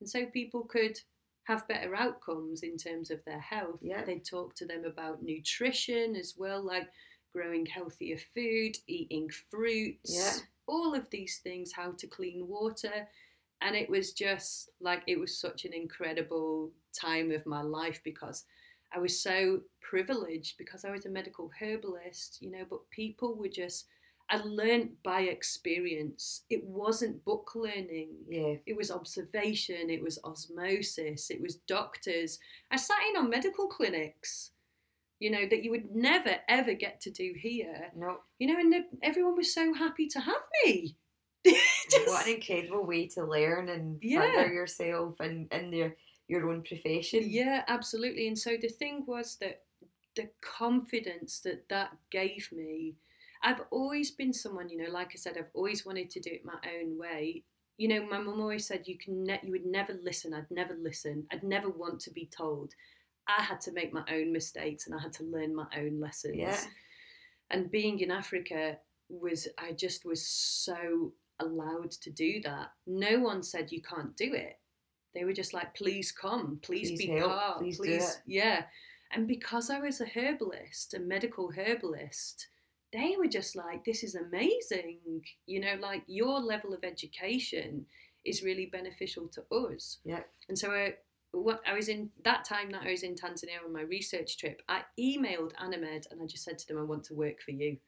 and so people could have better outcomes in terms of their health. Yeah. They'd talk to them about nutrition as well, like growing healthier food, eating fruits, Yeah. all of these things, how to clean water and it was just like it was such an incredible time of my life because I was so privileged because I was a medical herbalist, you know, but people were just I learned by experience. It wasn't book learning. Yeah. It was observation, it was osmosis, it was doctors. I sat in on medical clinics, you know, that you would never ever get to do here. No. You know, and the- everyone was so happy to have me. [LAUGHS] Just, What an incredible way to learn and Yeah. further yourself and in your your own profession. Yeah, absolutely. And so the thing was that the confidence that that gave me, I've always been someone, you know, like I said, I've always wanted to do it my own way. You know, my mum always said you can ne- you would never listen. I'd never listen. I'd never want to be told. I had to make my own mistakes and I had to learn my own lessons. Yeah. And being in Africa was I just was so allowed to do that. No one said you can't do it. They were just like, please come, please, Please be help, part, please please, yeah. And because I was a herbalist, a medical herbalist, they were just like, this is amazing. You know, like your level of education is really beneficial to us. Yeah. And so I, what I was in that time that I was in Tanzania on my research trip, I emailed Anamed and I just said to them, I want to work for you.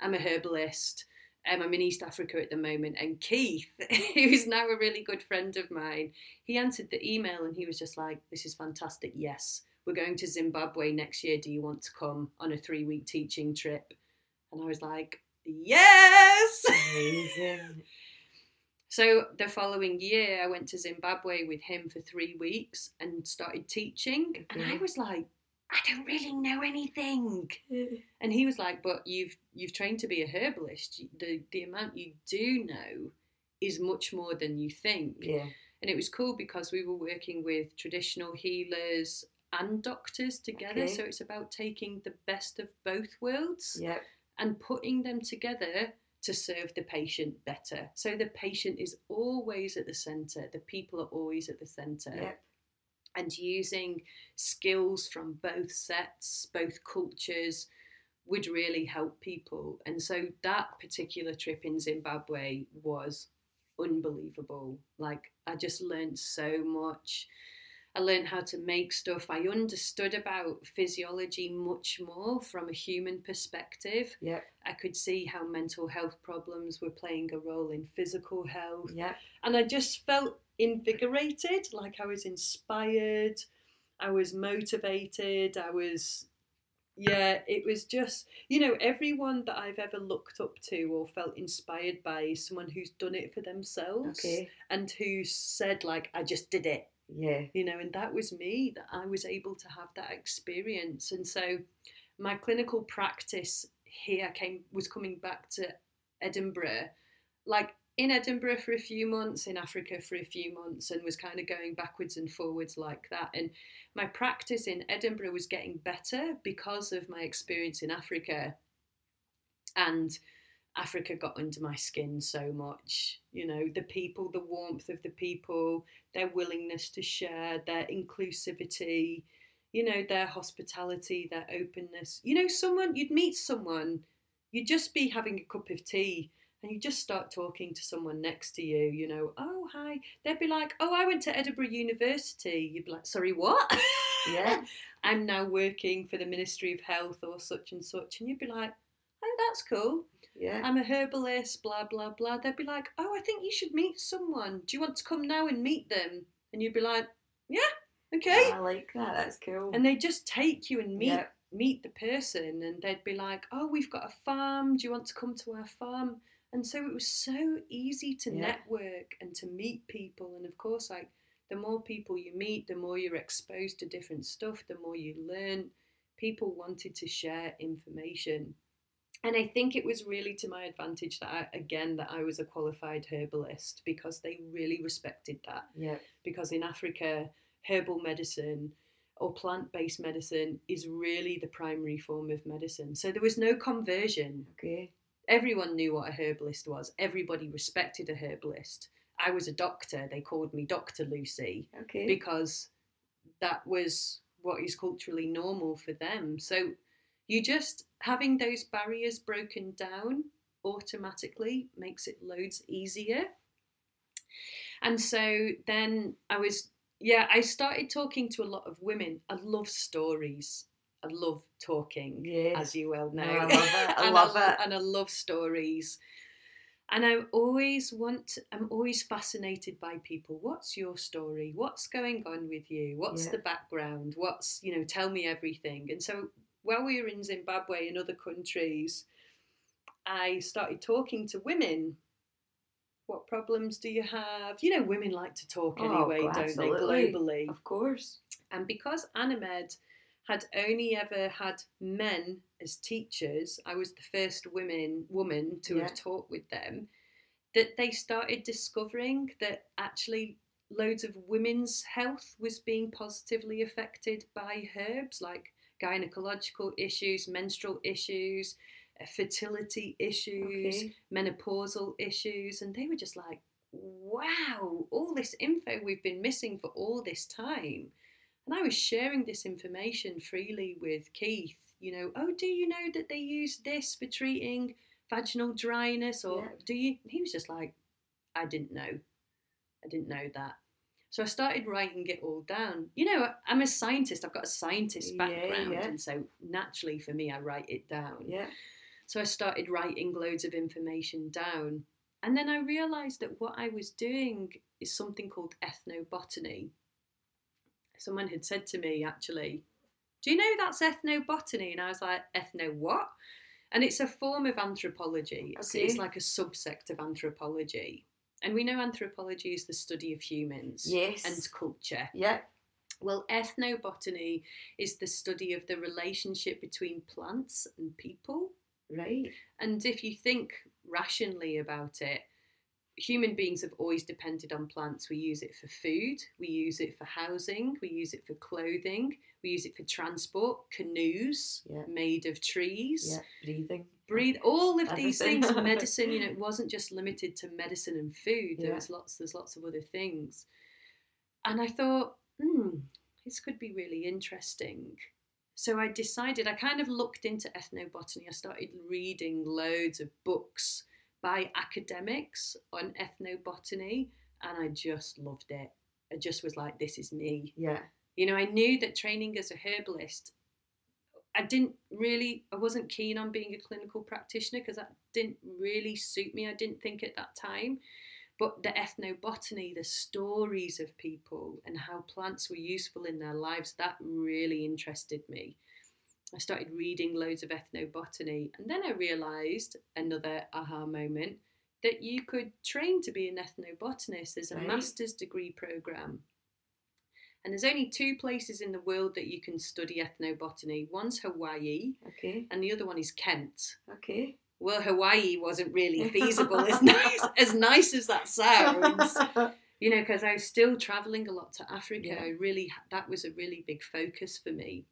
I'm a herbalist. Um, I'm in East Africa at the moment. And Keith, [LAUGHS] who's now a really good friend of mine, he answered the email and he was just like, This is fantastic. Yes, we're going to Zimbabwe next year. Do you want to come on a three week teaching trip? And I was like, Yes. Amazing. [LAUGHS] So the following year, I went to Zimbabwe with him for three weeks and started teaching. And I was like, I don't really know anything. [LAUGHS] And he was like, "But you've you've trained to be a herbalist. The the amount you do know is much more than you think." yeah. And it was cool because we were working with traditional healers, and doctors together. Okay. So it's about taking the best of both worlds Yep. and putting them together to serve the patient better. So the patient is always at the centre, the people are always at the centre. Yep. And using skills from both sets, both cultures, would really help people. And so that particular trip in Zimbabwe was unbelievable. Like, I just learned so much. I learned how to make stuff. I understood about physiology much more from a human perspective. Yep. I could see how mental health problems were playing a role in physical health. Yep. And I just felt invigorated, like I was inspired, I was motivated, I was, yeah, it was just, you know, everyone that I've ever looked up to or felt inspired by is someone who's done it for themselves Okay. and who said, like, I just did it Yeah. you know, and that was me that I was able to have that experience. And so my clinical practice here came was coming back to Edinburgh, like in Edinburgh for a few months, in Africa for a few months, and was kind of going backwards and forwards like that. And my practice in Edinburgh was getting better because of my experience in Africa. And Africa got under my skin so much. You know, the people, the warmth of the people, their willingness to share, their inclusivity, you know, their hospitality, their openness. You know, someone, you'd meet someone, you'd just be having a cup of tea and you just start talking to someone next to you, you know, oh, hi. They'd be like, oh, I went to Edinburgh University. You'd be like, sorry, what? Yeah. [LAUGHS] I'm now working for the Ministry of Health or such and such. And you'd be like, oh, that's cool. Yeah. I'm a herbalist, blah, blah, blah. They'd be like, oh, I think you should meet someone. Do you want to come now and meet them? And you'd be like, yeah, okay. Ah, I like that. That's cool. And they just take you and meet Yeah. meet the person and they'd be like, oh, we've got a farm. Do you want to come to our farm? And so it was so easy to Yeah. network and to meet people. And of course, like the more people you meet, the more you're exposed to different stuff, the more you learn. People wanted to share information. And I think it was really to my advantage that I, again that I was a qualified herbalist because they really respected that yeah. because in Africa, herbal medicine or plant based medicine is really the primary form of medicine. So there was no conversion. Okay. Everyone knew what a herbalist was, everybody respected a herbalist. I was a doctor, they called me Dr. Lucy Okay. because that was what is culturally normal for them. So you just having those barriers broken down automatically makes it loads easier. And so then I was, yeah, I started talking to a lot of women. I love stories. I love talking, Yes. as you well know. No, I [LAUGHS] love it. I and love I, it. And I love stories. And I always want, I'm always fascinated by people. What's your story? What's going on with you? What's Yeah. the background? What's, you know, tell me everything. And so while we were in Zimbabwe and other countries, I started talking to women. What problems do you have? You know, women like to talk Oh, anyway, go- don't absolutely. they, globally? Of course. And because Anamed had only ever had men as teachers, I was the first women woman to Yeah. have taught with them. That they started discovering that actually loads of women's health was being positively affected by herbs, like gynecological issues, menstrual issues, uh, fertility issues, Okay. menopausal issues, and they were just like, "Wow, all this info we've been missing for all this time." And I was sharing this information freely with Keith. You know, oh, do you know that they use this for treating vaginal dryness? Or Yeah. do you? He was just like, I didn't know. I didn't know that. So I started writing it all down. You know, I'm a scientist, I've got a scientist Yeah, background. yeah. And so naturally for me, I write it down. Yeah. So I started writing loads of information down. And then I realised that what I was doing is something called ethnobotany. Someone had said to me, actually, Do you know that's ethnobotany? And I was like, Ethno what? And it's a form of anthropology. It's, it's like a subsect of anthropology. And we know anthropology is the study of humans Yes. and culture. yeah. Well, ethnobotany is the study of the relationship between plants and people. Right. And if you think rationally about it, human beings have always depended on plants. We use it for food, we use it for housing, we use it for clothing, we use it for transport, canoes Yeah. made of trees. Yeah, breathing. Breathe all of these things, [LAUGHS] medicine. You know, it wasn't just limited to medicine and food. There Yeah. was lots. There's lots of other things, and I thought, hmm, this could be really interesting. So I decided. I kind of looked into ethnobotany. I started reading loads of books by academics on ethnobotany, and I just loved it. I just was like, this is me. Yeah. You know, I knew that training as a herbalist, I didn't really, I wasn't keen on being a clinical practitioner because that didn't really suit me. I didn't think at that time. But the ethnobotany, the stories of people and how plants were useful in their lives, that really interested me. I started reading loads of ethnobotany, and then I realised another aha moment that you could train to be an ethnobotanist. There's a Right. master's degree program. And there's only two places in the world that you can study ethnobotany. One's Hawaii, Okay. and the other one is Kent. Okay. Well, Hawaii wasn't really [LAUGHS] feasible, as nice as nice as that sounds. [LAUGHS] You know, because I was still traveling a lot to Africa. Yeah. I really that was a really big focus for me,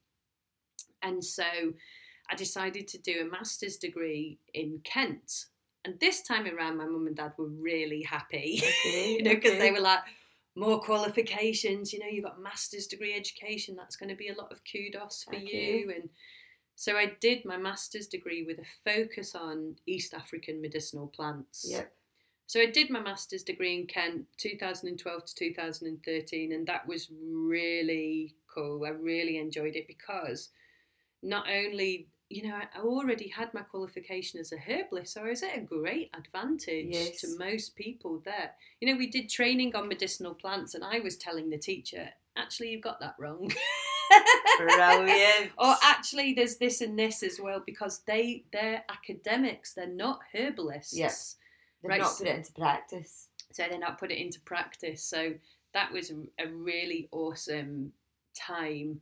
and so I decided to do a master's degree in Kent. And this time around, my mum and dad were really happy. [LAUGHS] Okay. you know, because they were like, more qualifications, you know, you've got master's degree education, that's going to be a lot of kudos for Okay. you. And so I did my master's degree with a focus on East African medicinal plants. Yep. So I did my master's degree in Kent 2012 to 2013, and that was really cool. I really enjoyed it because not only, you know, I already had my qualification as a herbalist, so I was at a great advantage Yes. to most people there. You know, we did training on medicinal plants, and I was telling the teacher, actually, you've got that wrong. Brilliant. [LAUGHS] or actually, there's this and this as well because they they're academics, they're not herbalists. Yep. They've right. not put it into practice. so then I put it into practice. So that was a really awesome time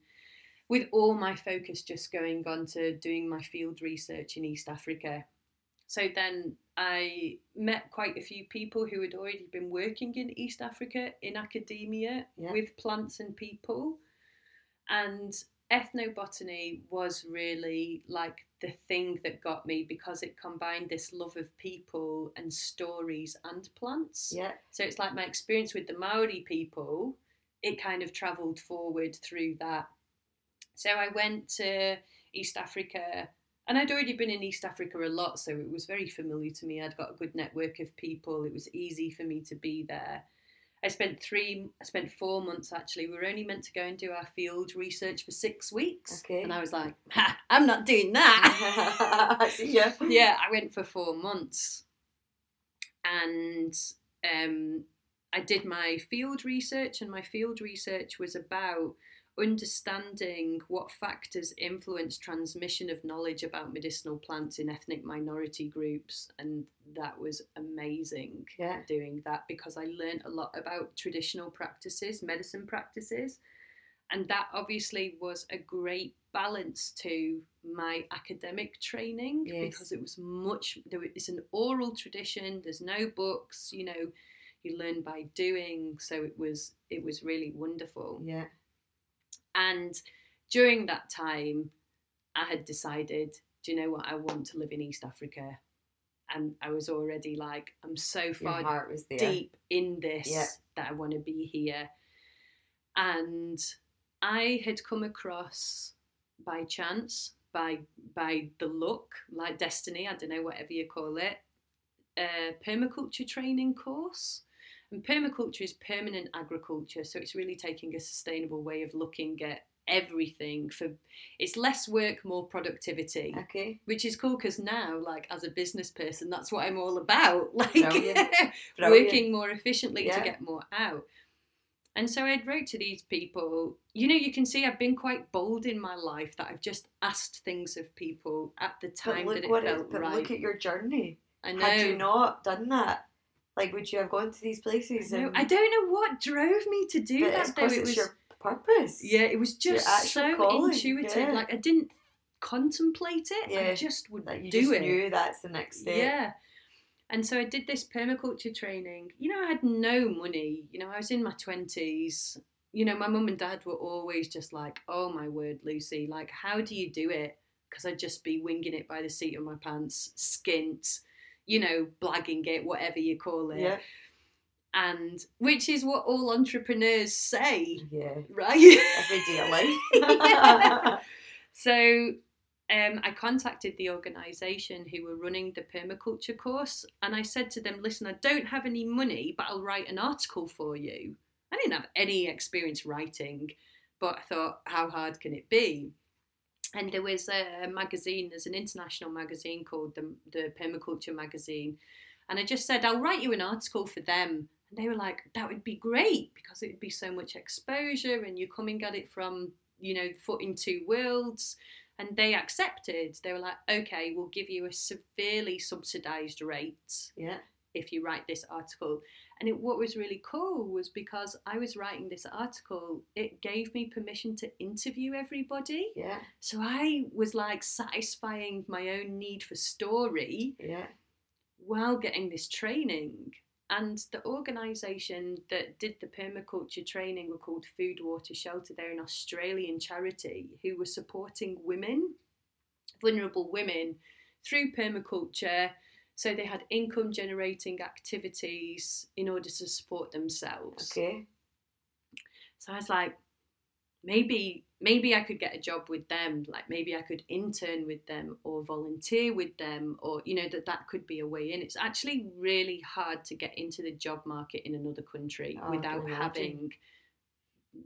with all my focus just going on to doing my field research in East Africa. So then I met quite a few people who had already been working in East Africa in academia Yeah. with plants and people. And ethnobotany was really like the thing that got me because it combined this love of people and stories and plants. Yeah. So it's like my experience with the Maori people, it kind of travelled forward through that. So I went to East Africa and I'd already been in East Africa a lot, so it was very familiar to me. I'd got a good network of people, it was easy for me to be there. I spent three, I spent four months actually. We were only meant to go and do our field research for six weeks. Okay. And I was like, ha, I'm not doing that. [LAUGHS] Ya. yeah, I went for four months, and um, I did my field research, and my field research was about understanding what factors influence transmission of knowledge about medicinal plants in ethnic minority groups, and that was amazing Yeah. doing that because I learned a lot about traditional practices, medicine practices, and that obviously was a great balance to my academic training Yes. because it was much there it's an oral tradition there's no books you know you learn by doing so it was it was really wonderful Yeah. And during that time i had decided do you know what i want to live in east africa and i was already like i'm so far heart was there. deep in this Yeah. that I want to be here. And I had come across by chance, by by the luck, like destiny, I don't know, whatever you call it, a permaculture training course. And permaculture is permanent agriculture, so it's really taking a sustainable way of looking at everything for it's less work more productivity Okay. which is cool because now like as a business person that's what i'm all about [LAUGHS] like Brilliant. [LAUGHS] Brilliant. working more efficiently Yeah. to get more out and so i wrote to these people you know you can see i've been quite bold in my life that i've just asked things of people at the time look that it what felt but right look at your journey. i know Had you not done that, like, would you have gone to these places? I, know. I don't know what drove me to do but that though it was your purpose. yeah it was just so calling, intuitive yeah. like i didn't contemplate it Yeah. i just would Like you do just it knew that's the next step. Yeah. And so I did this permaculture training. You know, I had no money. You know, I was in my 20s. You know, my mum and dad were always just like, oh my word, Lucy, like, how do you do it? Because I'd just be winging it by the seat of my pants, skint, you know, blagging it, whatever you call it. Yeah. And which is what all entrepreneurs say, Yeah. right? [LAUGHS] Everyday life. [LAUGHS] Yeah. So um, I contacted the organisation who were running the permaculture course and I said to them, listen, I don't have any money, but I'll write an article for you. I didn't have any experience writing, but I thought, how hard can it be? And there was a magazine, there's an international magazine called the, the Permaculture Magazine. And I just said, I'll write you an article for them. And they were like, that would be great because it would be so much exposure and you're coming at it from, you know, foot in two worlds. And they accepted. They were like, okay, we'll give you a severely subsidized rate yeah. if you write this article. And it, what was really cool was because I was writing this article, it gave me permission to interview everybody. Yeah. So I was like satisfying my own need for story Yeah. while getting this training. And the organisation that did the permaculture training were called Food, Water, Shelter. They're an Australian charity who were supporting women, vulnerable women, through permaculture. So they had income generating activities in order to support themselves. Okay. So I was like, maybe maybe I could get a job with them. Like maybe I could intern with them or volunteer with them, or you know that that could be a way in. It's actually really hard to get into the job market in another country Oh, without having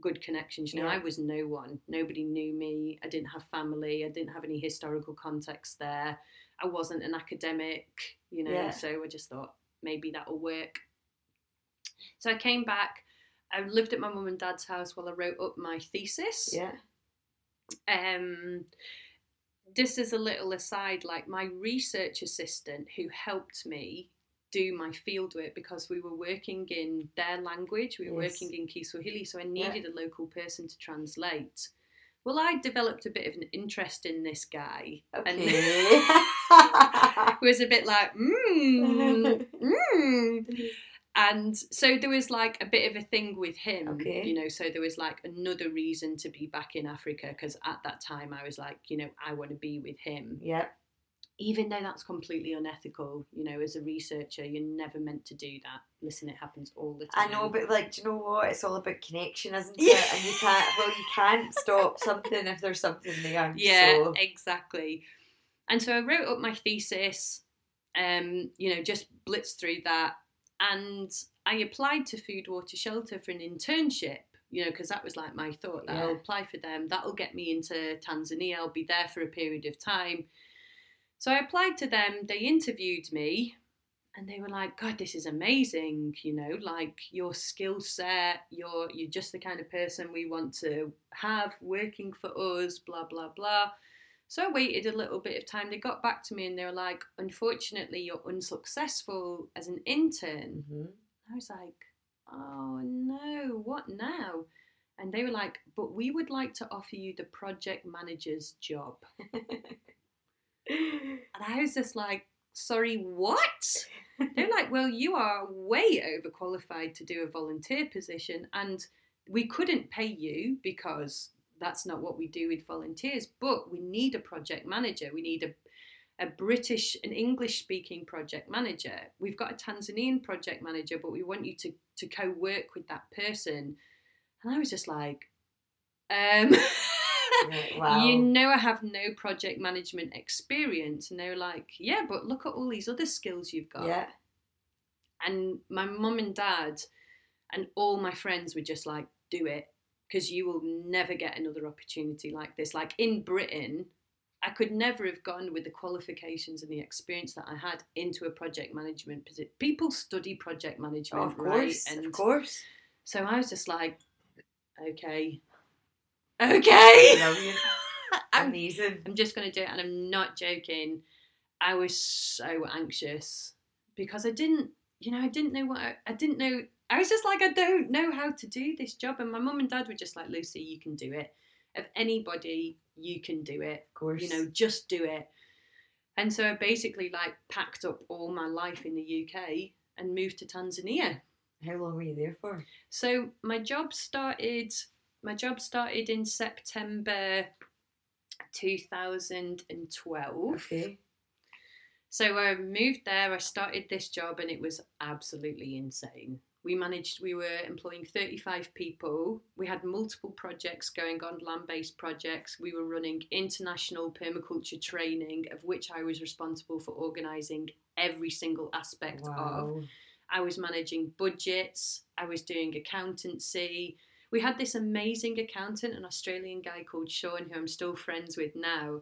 good connections. You know, Yeah. I was no one. Nobody knew me. I didn't have family. I didn't have any historical context there. I wasn't an academic. You know, Yeah. so I just thought maybe that'll work. So I came back. I lived at my mum and dad's house while I wrote up my thesis. Yeah. Um, just as a little aside, like my research assistant who helped me do my fieldwork because we were working in their language, we were Yes. working in Kiswahili, so I Yeah. needed a local person to translate. Well, I developed a bit of an interest in this guy, and Okay. [LAUGHS] was a bit like, mmm, [LAUGHS] mmm. And so there was like a bit of a thing with him, Okay. you know. So there was like another reason to be back in Africa because at that time I was like, you know, I want to be with him, yeah. Even though that's completely unethical. You know, as a researcher, you're never meant to do that. Listen, it happens all the time. I know, but like, do you know what? It's all about connection, isn't it? Yeah. And you can't. Well, you can't stop something if there's something there. [LAUGHS] Yeah, So, exactly. And so I wrote up my thesis, um, you know, just blitzed through that. And I applied to Food, Water, Shelter for an internship, you know, because that was like my thought that I'll apply for them. That'll get me into Tanzania. I'll be there for a period of time. So I applied to them. They interviewed me. And they were like, God, this is amazing, you know, like your skill set, you're you're just the kind of person we want to have working for us, blah blah blah. So I waited a little bit of time. They got back to me and they were like, unfortunately, you're unsuccessful as an intern. Mhm. I was like, oh no, what now? And they were like, but we would like to offer you the project manager's job. [LAUGHS] And I was just like, sorry, what? They're like, well, you are way overqualified to do a volunteer position, and we couldn't pay you because that's not what we do with volunteers, but we need a project manager. We need a, a British, an English speaking project manager. We've got a Tanzanian project manager, but we want you to, to co work with that person. And I was just like, um, [LAUGHS] [LAUGHS] wow. you know, I have no project management experience. And they were like, yeah, but look at all these other skills you've got. yeah. And my mum and dad and all my friends were just like, do it because you will never get another opportunity like this. Like in Britain, I could never have gone with the qualifications and the experience that I had into a project management position. People study project management, Oh, of right? course. And Of course. so I was just like, okay, okay. Brilliant. [LAUGHS] I'm Amazing. I'm just going to do it. And I'm not joking. I was so anxious because I didn't, you know, I didn't know what, I, I didn't know. I was just like, I don't know how to do this job. And my mum and dad were just like, Lucy, you can do it. Of anybody, you can do it. Of course. You know, just do it. And so I basically like packed up all my life in the UK and moved to Tanzania. How long were you there for? So my job started my job started in September 2012. Okay. So I moved there, I started this job and it was absolutely insane. We managed we were employing 35 people. We had multiple projects going on, land-based projects. We were running international permaculture training of which I was responsible for organizing every single aspect of. I was managing budgets, I was doing accountancy. We had this amazing accountant, an Australian guy called Sean, who I'm still friends with now.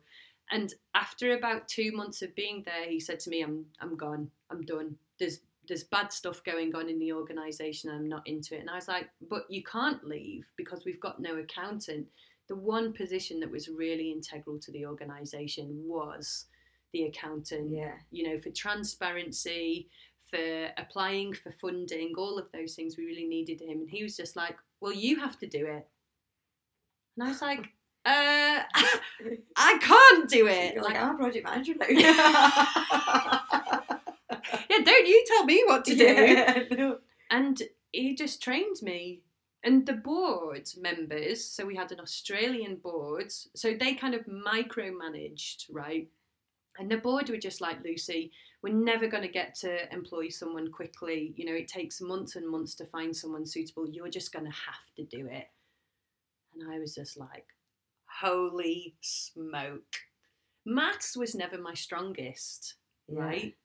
And after about two months of being there, he said to me, I'm I'm gone. I'm done. There's there's bad stuff going on in the organisation. I'm not into it. And I was like, but you can't leave because we've got no accountant. The one position that was really integral to the organisation was the accountant Yeah. you know, for transparency, for applying for funding, all of those things, we really needed him. And he was just like, well, you have to do it. And I was like, [LAUGHS] uh, [LAUGHS] I can't do it. You're like, Like, I'm a project manager now. [LAUGHS] yeah, don't you tell me what to do. Yeah, no. And he just trained me. And the board members, so we had an Australian board, so they kind of micromanaged, right? And the board were just like, Lucy, we're never going to get to employ someone quickly. You know, it takes months and months to find someone suitable. You're just going to have to do it. And I was just like, holy smoke. Maths was never my strongest Yeah. right?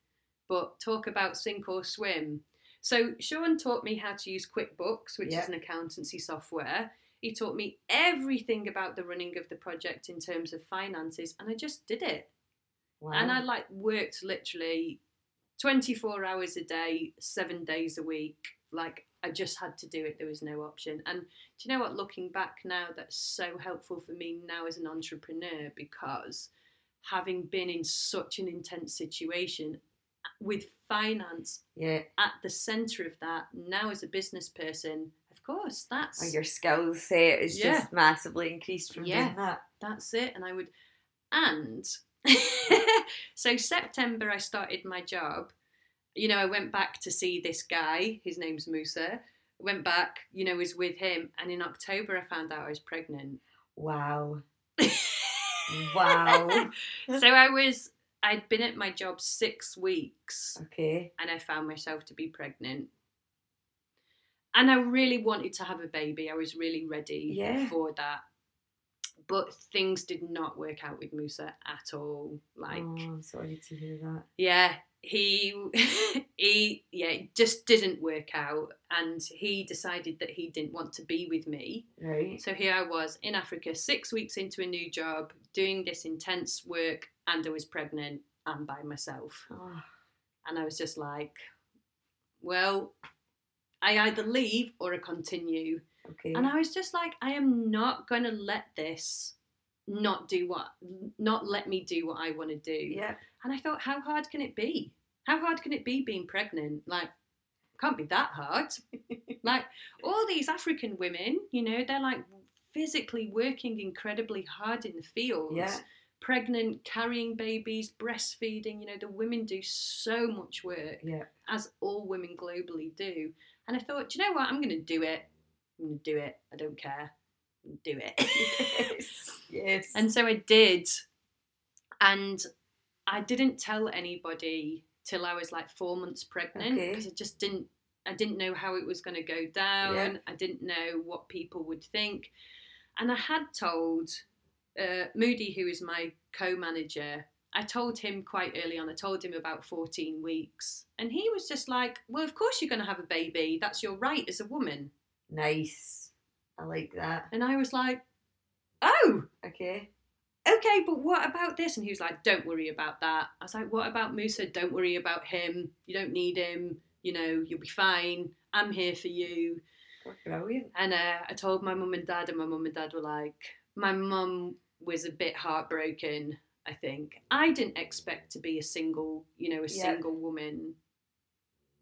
But talk about sink or swim. So Sean taught me how to use QuickBooks, which Yeah. is an accountancy software. He taught me everything about the running of the project in terms of finances, and I just did it. Wow. And I like worked literally 24 hours a day, seven days a week. Like I just had to do it. There was no option. And do you know what? Looking back now, that's so helpful for me now as an entrepreneur because having been in such an intense situation uh, with finance yeah. at the center of that, now as a business person, of course, that's Well, your skill set is Yeah. just massively increased from Yeah. doing that. that's it and i would and [LAUGHS] so september i started my job you know i went back to see this guy his name's musa went back you know was with him and in october i found out i was pregnant Wow. [LAUGHS] Wow. so i was i'd been at my job six weeks Okay. and i found myself to be pregnant and i really wanted to have a baby i was really ready Yeah. for that but things did not work out with musa at all like oh, I'm sorry to hear that. yeah he [LAUGHS] he yeah it just didn't work out and he decided that he didn't want to be with me Right. so here i was in africa six weeks into a new job doing this intense work and i was pregnant and by myself Oh, and i was just like well i either leave or i continue okay. and i was just like i am not going to let this not do what not let me do what i want to do yeah. and I thought, how hard can it be? How hard can it be being pregnant? Like, can't be that hard. [LAUGHS] like, all these African women, you know, they're like physically working incredibly hard in the fields. Yeah. Pregnant, carrying babies, breastfeeding, you know, the women do so much work, Yeah. as all women globally do. And I thought, you know what? I'm going to do it. I'm going to do it. I don't care. Do it. Yes. [LAUGHS] [LAUGHS] Yes. And so I did. And I didn't tell anybody till I was like four months pregnant Okay. because I just didn't I didn't know how it was going to go down. Yeah. I didn't know what people would think. And I had told uh, Moody, who is my co-manager, I told him quite early on. I told him about 14 weeks, and he was just like, "Well, of course you're going to have a baby. That's your right as a woman." Nice. I like that. And I was like, "Oh, Okay. okay, but what about this? And he was like, don't worry about that. I was like, what about Musa? Don't worry about him. You don't need him. You know, you'll be fine. I'm here for you. Brilliant. And uh, I told my mum and dad, and my mum and dad were like, my mum was a bit heartbroken, I think. I didn't expect to be a single, you know, a Yeah. single woman.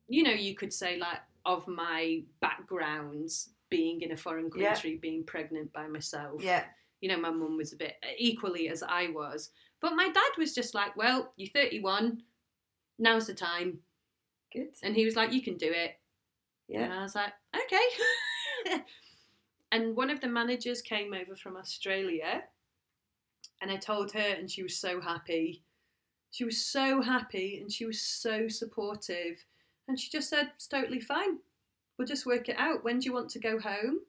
You know, you could say, like, of my backgrounds, being in a foreign Yeah. country, being pregnant by myself Yeah. You know, my mum was a bit equally as I was. But my dad was just like, well, you're 31, now's the time. Good. And he was like, you can do it. Yeah. And I was like, okay. [LAUGHS] and one of the managers came over from Australia and I told her, and she was so happy. She was so happy and she was so supportive. And she just said, it's totally fine. We'll just work it out. When do you want to go home?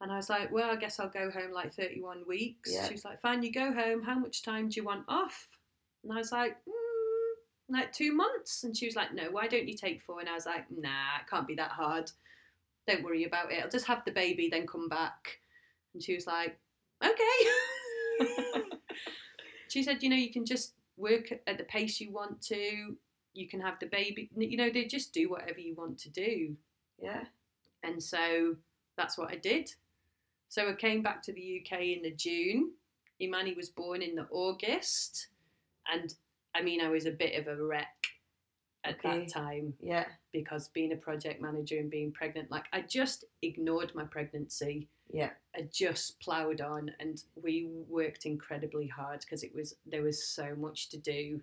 And I was like, well, I guess I'll go home like 31 weeks. Yeah. She was like, fine, you go home. How much time do you want off? And I was like, mm, like two months. And she was like, no, why don't you take four? And I was like, nah, it can't be that hard. Don't worry about it. I'll just have the baby, then come back. And she was like, okay. [LAUGHS] [LAUGHS] she said, you know, you can just work at the pace you want to. You can have the baby. You know, they just do whatever you want to do. Yeah. And so that's what I did. So I came back to the UK in the June. Imani was born in the August. And I mean, I was a bit of a wreck at Okay. that time Yeah. because being a project manager and being pregnant, like I just ignored my pregnancy. Yeah. I just ploughed on and we worked incredibly hard because it was there was so much to do.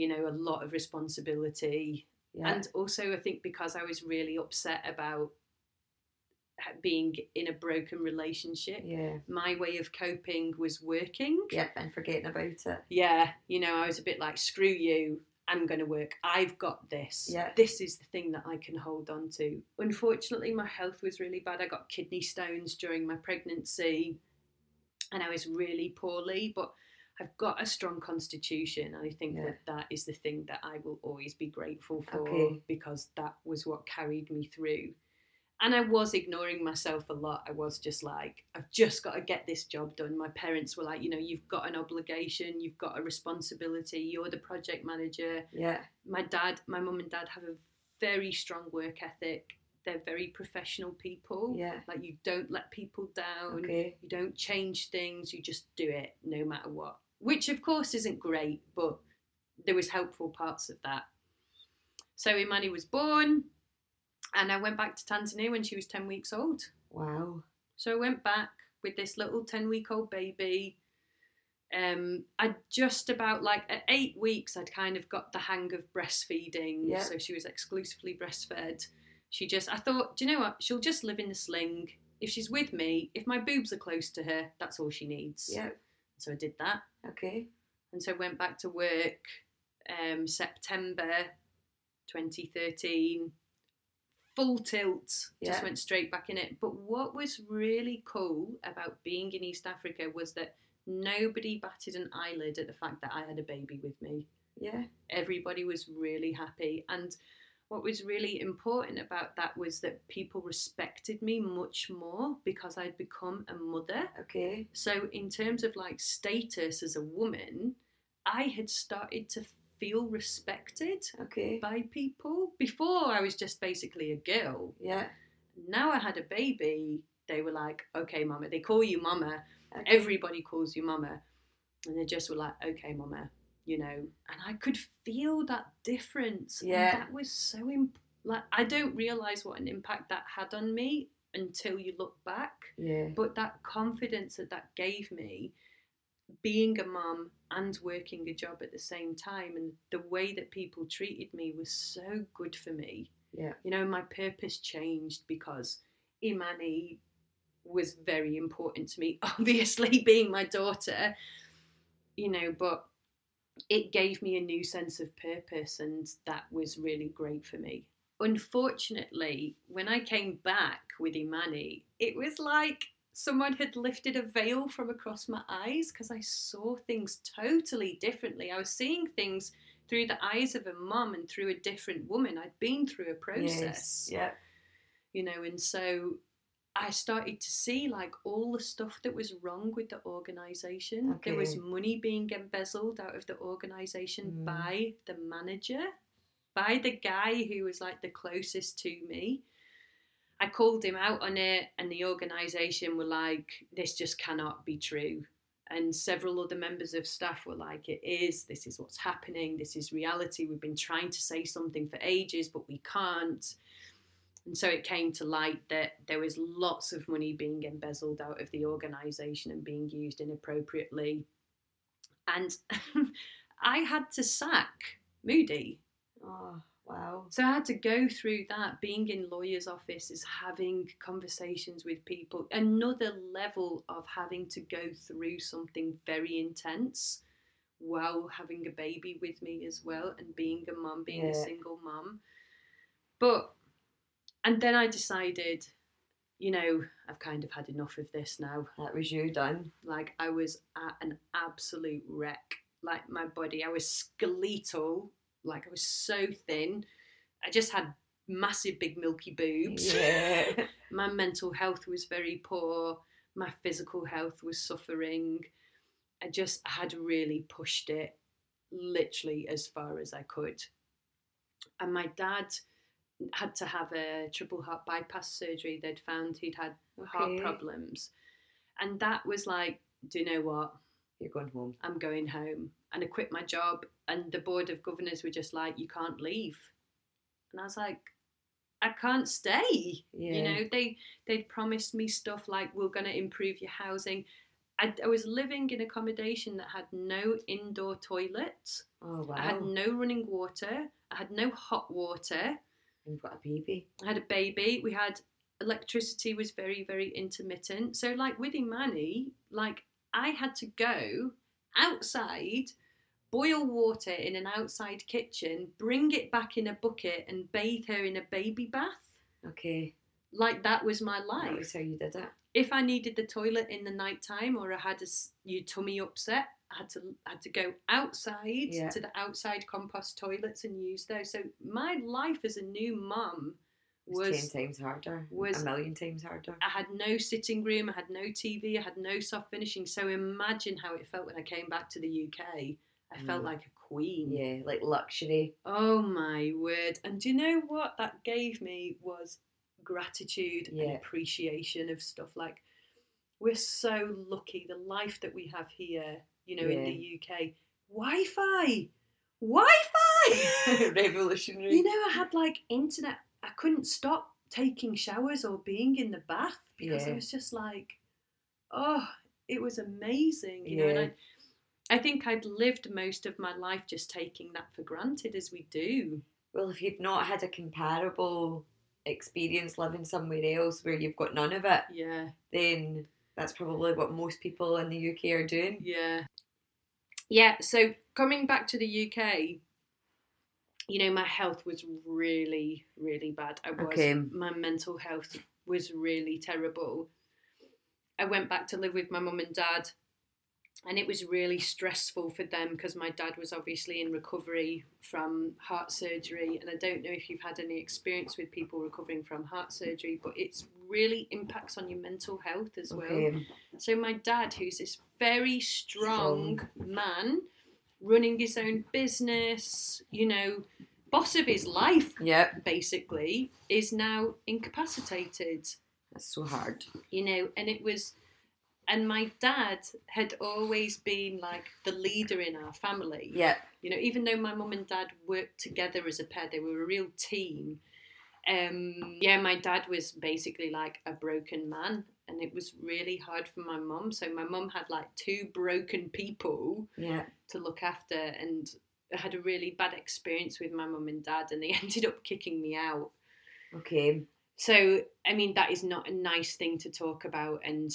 You know, a lot of responsibility. Yeah. And also, I think because I was really upset about being in a broken relationship, yeah. my way of coping was working. Yeah. And forgetting about it. Yeah, you know, I was a bit like, screw you, I'm going to work. I've got this. Yeah. This is the thing that I can hold on to. Unfortunately, my health was really bad. I got kidney stones during my pregnancy and I was really poorly, but I've got a strong constitution. And I think Yeah. that that is the thing that I will always be grateful for Okay. because that was what carried me through. And I was ignoring myself a lot. I was just like, I've just got to get this job done. My parents were like, you know, you've got an obligation, you've got a responsibility, you're the project manager. Yeah. My dad, my mum and dad have a very strong work ethic. They're very professional people. Yeah. Like, you don't let people down, Okay. you don't change things, you just do it no matter what. Which, of course, isn't great, but there was helpful parts of that. So Imani was born, and I went back to Tanzania when she was 10 weeks old. Wow. So I went back with this little 10 week old baby. Um, I just about like at eight weeks, I'd kind of got the hang of breastfeeding. Yeah. So she was exclusively breastfed. She just, I thought, do you know what? She'll just live in the sling. If she's with me, if my boobs are close to her, that's all she needs. Yeah. So I did that. Okay. And so I went back to work um, September 2013. Full tilt, just went straight back in it. But what was really cool about being in East Africa was that nobody batted an eyelid at the fact that I had a baby with me. Yeah. Everybody was really happy. And what was really important about that was that people respected me much more because I'd become a mother. Okay. So, in terms of like status as a woman, I had started to feel respected Okay. by people. Before, I was just basically a girl. Yeah. Now I had a baby, they were like, okay, mama. They call you mama. Okay. Everybody calls you mama. And they just were like, okay, mama, you know. And I could feel that difference. Yeah. that was so, imp- like, I don't realize what an impact that had on me until you look back Yeah. but that confidence that that gave me being a mum and working a job at the same time and the way that people treated me was so good for me Yeah. you know my purpose changed because imani was very important to me [LAUGHS] obviously being my daughter you know but it gave me a new sense of purpose and that was really great for me unfortunately when i came back with imani it was like someone had lifted a veil from across my eyes because i saw things totally differently i was seeing things through the eyes of a mum and through a different woman i'd been through a process Yes. Yeah. you know and so i started to see like all the stuff that was wrong with the organization. There was money being embezzled out of the organization Mm. by the manager by the guy who was like the closest to me. I called him out on it and the organization were like this just cannot be true. And several other members of staff were like it is. This is what's happening. This is reality. We've been trying to say something for ages but we can't And so it came to light that there was lots of money being embezzled out of the organisation and being used inappropriately. And [LAUGHS] I had to sack Moody. Oh, wow. So I had to go through that. Being in lawyer's offices, having conversations with people, another level of having to go through something very intense while having a baby with me as well and being a mum, being a single mum. But and then I decided, you know, I've kind of had enough of this now. That was you done. Like I was at an absolute wreck. Like my body, I was skeletal. Like I was so thin. I just had massive, big, milky boobs. Yeah. [LAUGHS] my mental health was very poor. My physical health was suffering. I just had really pushed it literally as far as I could. And my dad had to have a triple heart bypass surgery. They'd found he'd had heart problems. And that was like, do you know what? You're going home. I'm going home. And I quit my job. And the board of governors were just like, you can't leave. And I was like, I can't stay. Yeah. You know, they they'd promised me stuff like we're going to improve your housing. I, I was living in accommodation that had no indoor toilets. Oh, wow. I had no running water. I had no hot water. You've got a baby. I had a baby. We had electricity was very very intermittent. So like with Imani, like I had to go outside, boil water in an outside kitchen, bring it back in a bucket, and bathe her in a baby bath. Okay. Like that was my That life. was how you did it. If I needed the toilet in the night time or I had a, your tummy upset, had to had to go outside Yeah. to the outside compost toilets and use those. So my life as a new mum was, was ten times harder. was- a million times harder. I had no sitting room, I had no TV, I had no soft finishing. So imagine how it felt when I came back to the UK. I felt Mm. like a queen. Yeah, like luxury. Oh my word. And do you know what that gave me was gratitude and appreciation of stuff like we're so lucky the life that we have here, you know, in the UK. Wi-Fi. Wi-Fi. [LAUGHS] Revolutionary. You know, I had like internet. I couldn't stop taking showers or being in the bath because Yeah. it was just like, oh, it was amazing. You know, and I, I think I'd lived most of my life just taking that for granted, as we do. Well, if you've not had a comparable experience living somewhere else where you've got none of it, Yeah, then that's probably what most people in the UK are doing. yeah, yeah. So coming back to the UK. You know, my health was really, really bad. I was. Okay. My mental health was really terrible. I went back to live with my mum and dad, and it was really stressful for them because my dad was obviously in recovery from heart surgery. And I don't know if you've had any experience with people recovering from heart surgery, but it's really impacts on your mental health as well. Okay. So my dad, who's this very strong man, running his own business, you know, boss of his life, Yep. basically, is now incapacitated That's so hard. you know, and it was, and my dad had always been like the leader in our family. Yeah. You know, even though my mum and dad worked together as a pair, they were a real team. Um, yeah, my dad was basically like a broken man, and it was really hard for my mum. So my mum had like two broken people Yeah. to look after, and I had a really bad experience with my mum and dad, and they [LAUGHS] ended up kicking me out. Okay. So, I mean, that is not a nice thing to talk about, and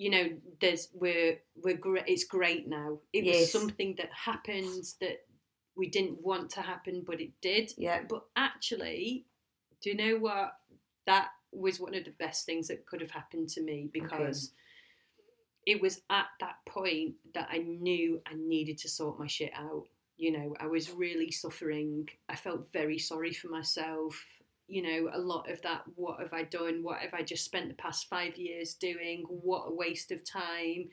you know, there's we're we're great. It's great now. It was something that happened that we didn't want to happen, but it did. Yeah. But actually, do you know what? That was one of the best things that could have happened to me because it was at that point that I knew I needed to sort my shit out. You know, I was really suffering. I felt very sorry for myself. You know, a lot of that, what have I done? What have I just spent the past five years doing? What a waste of time.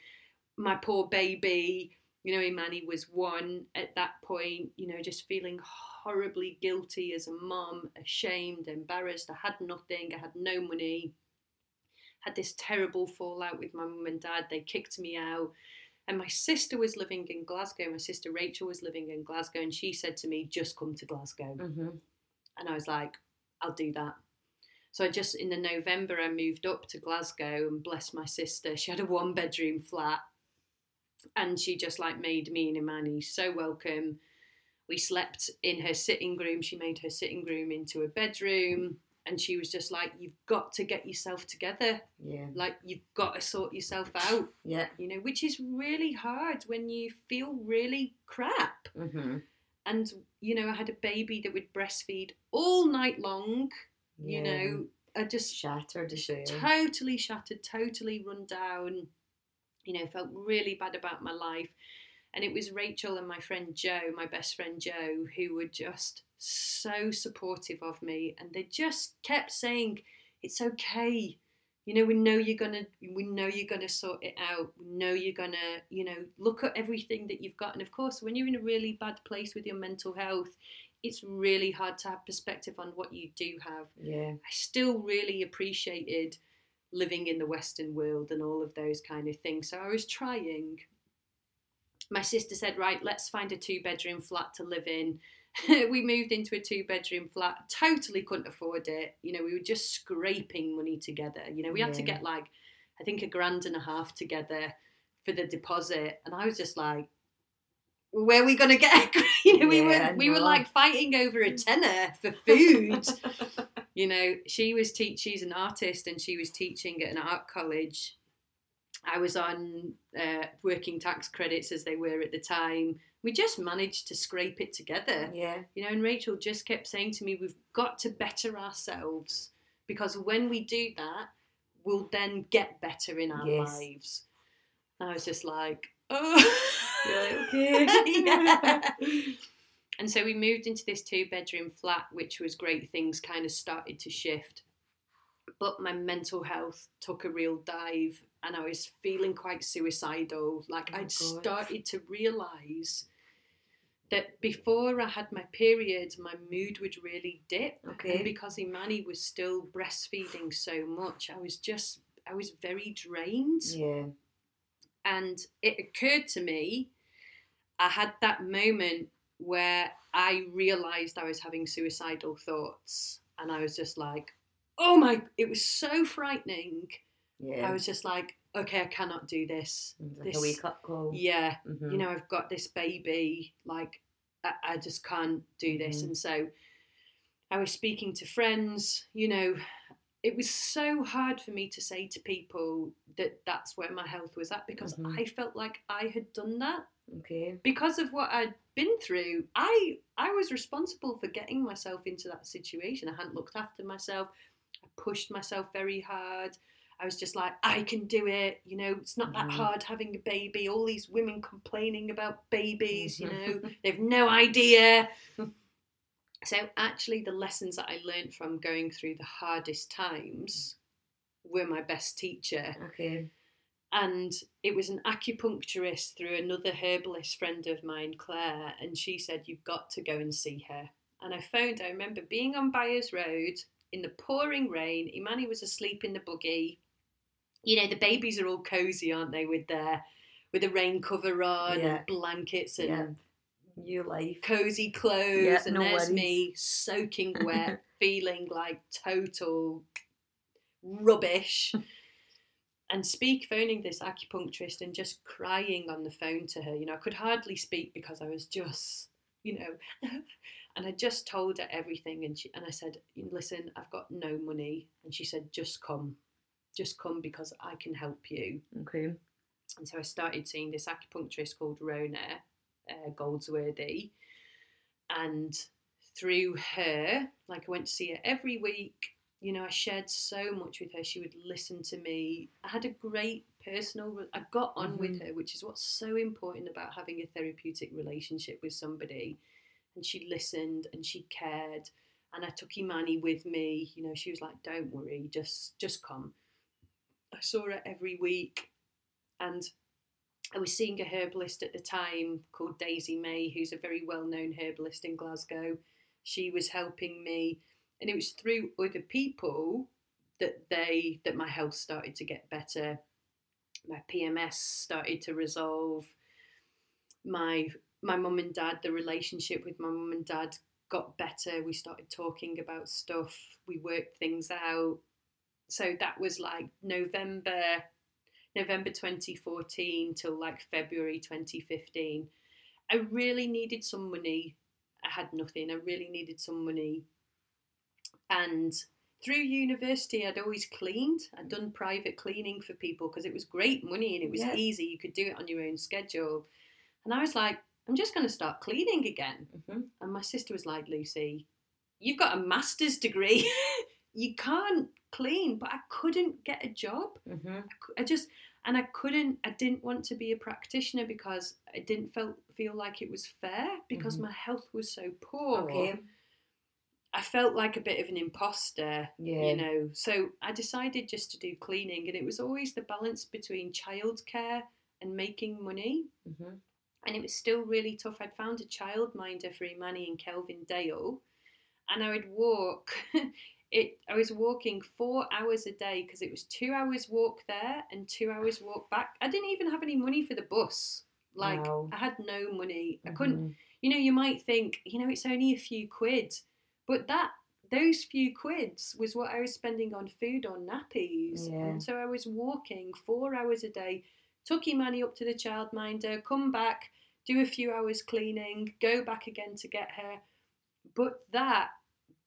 My poor baby, you know, Imani was one at that point, you know, just feeling horribly guilty as a mum, ashamed, embarrassed. I had nothing, I had no money. Had this terrible fallout with my mum and dad. They kicked me out. And my sister was living in Glasgow. My sister Rachel was living in Glasgow, and she said to me, Just come to Glasgow. Mm-hmm. And I was like, I'll do that. So I just in the November I moved up to Glasgow and bless my sister. She had a one bedroom flat and she just like made me and Imani so welcome. We slept in her sitting room. She made her sitting room into a bedroom and she was just like you've got to get yourself together Yeah. like you've got to sort yourself out Yeah. you know which is really hard when you feel really crap Mm-hmm. And you know i had a baby that would breastfeed all night long you know i just shattered totally shattered totally run down you know felt really bad about my life. And it was rachel and my friend joe my best friend joe who were just so supportive of me and they just kept saying it's okay you know we know you're gonna we know you're gonna sort it out we know you're gonna you know look at everything that you've got and of course when you're in a really bad place with your mental health it's really hard to have perspective on what you do have Yeah. I still really appreciated living in the Western world and all of those kind of things. So I was trying. My sister said, Right, let's find a two bedroom flat to live in. [LAUGHS] we moved into a two bedroom flat, totally couldn't afford it. You know, we were just scraping money together. You know, we had to get like, I think a grand and a half together for the deposit. And I was just like, where are we gonna get? [LAUGHS] you know, we Yeah, were we were like fighting over a tenner for food [LAUGHS] you know she was teach she's an artist and she was teaching at an art college i was on uh, working tax credits as they were at the time we just managed to scrape it together yeah. you know and rachel just kept saying to me we've got to better ourselves because when we do that we'll then get better in our Yes. lives and i was just like [LAUGHS] oh You're like, [LAUGHS] okay. yeah. And so we moved into this two bedroom flat, which was great. Things kind of started to shift. But my mental health took a real dive and I was feeling quite suicidal. Like Oh, I'd God. started to realise that before I had my period, my mood would really dip. Okay. And because Imani was still breastfeeding so much, I was just, I was very drained Yeah. and it occurred to me i had that moment where i realized i was having suicidal thoughts and i was just like oh my it was so frightening Yeah. i was just like okay i cannot do this like this- a wake up call. yeah Mhm. you know i've got this baby like i, I just can't do this Mhm. and so i was speaking to friends you know it was so hard for me to say to people that that's where my health was at because Mhm. i felt like i had done that Okay. because of what i'd been through i i was responsible for getting myself into that situation i hadn't looked after myself i pushed myself very hard I was just like, I can do it. You know, it's not that Mhm. hard having a baby. All these women complaining about babies, you know, Mhm. they've no idea. so, actually, the lessons that I learned from going through the hardest times were my best teacher. Okay. And it was an acupuncturist through another herbalist friend of mine, Claire, and she said, You've got to go and see her. And I phoned, I remember being on Byres Road in the pouring rain. Imani was asleep in the buggy. You know, the babies are all cozy, aren't they, with their with a rain cover on Yeah. and blankets and Yeah. New life. cozy clothes, Yeah, and no there's worries. me soaking [LAUGHS] wet, feeling like total rubbish. [LAUGHS] and speak phoning this acupuncturist and just crying on the phone to her. You know, I could hardly speak because I was just, you know, [LAUGHS] and I just told her everything. And she and I said, "Listen, I've got no money." And she said, "Just come, just come because I can help you." Okay. And so I started seeing this acupuncturist called Rona uh, Goldsworthy. And through her, like I went to see her every week, you know, I shared so much with her. She would listen to me. I had a great personal, I got on with her, which is what's so important about having a therapeutic relationship with somebody. And she listened and she cared. And I took Imani with me. You know, she was like, don't worry, just just come. I saw her every week and I was seeing a herbalist at the time called Daisy May, who's a very well known herbalist in Glasgow. She was helping me, and it was through other people that they that my health started to get better. My PMS started to resolve. My my mum and dad, the relationship with my mum and dad got better. We started talking about stuff. We worked things out. So that was like November, November 2014 till like February 2015. I really needed some money. I had nothing. I really needed some money. And through university, I'd always cleaned. I'd done private cleaning for people because it was great money and it was Yeah. easy. You could do it on your own schedule. And I was like, I'm just going to start cleaning again. hmm And my sister was like, Lucy, you've got a master's degree. [LAUGHS] you can't clean. But I couldn't get a job. hmm I just, and I couldn't, I didn't want to be a practitioner because I didn't feel, feel like it was fair because Mhm. my health was so poor. Okay. I felt like a bit of an imposter, Yeah. you know. So I decided just to do cleaning, and it was always the balance between childcare and making money. hmm And it was still really tough. I'd found a childminder for Imani in Kelvindale, and I would walk. [LAUGHS] it I was walking four hours a day because it was two hours walk there and two hours walk back. I didn't even have any money for the bus. Like. I had no money. I couldn't Mhm. you know, you might think, you know, it's only a few quid, but that those few quids was what I was spending on food or nappies. Yeah. And so I was walking four hours a day, took Imani up to the childminder, come back, do a few hours cleaning, go back again to get her. But that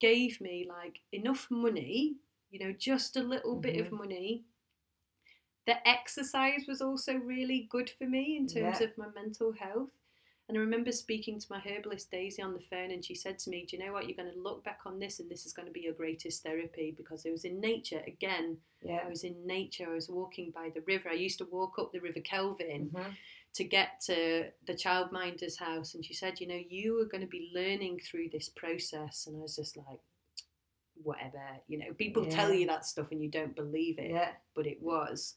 gave me like enough money, you know, just a little bit of money. The exercise was also really good for me in terms Yeah. of my mental health. And I remember speaking to my herbalist Daisy on the phone, and she said to me, Do you know what? You're going to look back on this, and this is going to be your greatest therapy because it was in nature. Again, I Yeah. was in nature. I was walking by the river. I used to walk up the River Kelvin Mhm. To get to the childminder's house. And she said, You know, you are going to be learning through this process. And I was just like, Whatever. You know, people tell you that stuff and you don't believe it Yeah. but it was.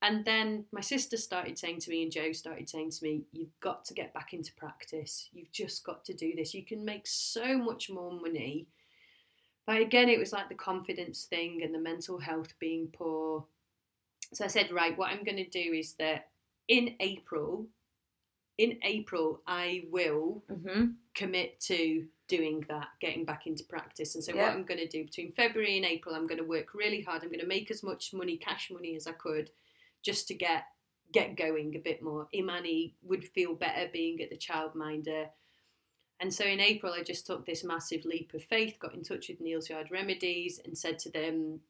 And then my sister started saying to me, and Joe started saying to me, You've got to get back into practice. You've just got to do this. You can make so much more money. But again, it was like the confidence thing and the mental health being poor. So I said, Right, what I'm going to do is that in April, in April, I will Mhm. commit to doing that, getting back into practice. And so, Yeah. what I'm going to do between February and April, I'm going to work really hard. I'm going to make as much money, cash money, as I could, just to get get going a bit more. Imani would feel better being at the childminder. And so in April, I just took this massive leap of faith, got in touch with Neal's Yard Remedies, and said to them,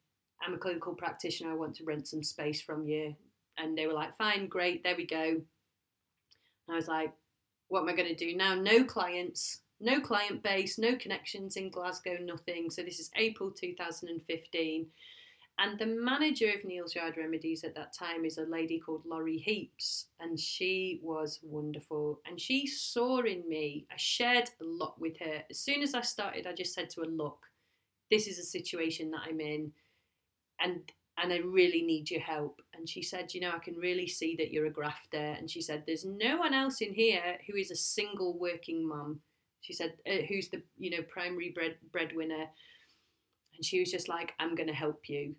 I'm a clinical practitioner, I want to rent some space from you. And they were like, fine, great, there we go. And I was like, what am I going to do now? No clients, no client base, no connections in Glasgow, nothing. So this is April 2015. And the manager of Neal's Yard Remedies at that time is a lady called Laurie Heaps, and she was wonderful. And she saw in me, I shared a lot with her. As soon as I started, I just said to her, Look, this is a situation that I'm in, and and I really need your help. And she said, You know, I can really see that you're a grafter. And she said, There's no one else in here who is a single working mum. She said, uh, Who's the, you know, primary bread breadwinner? And she was just like, I'm going to help you,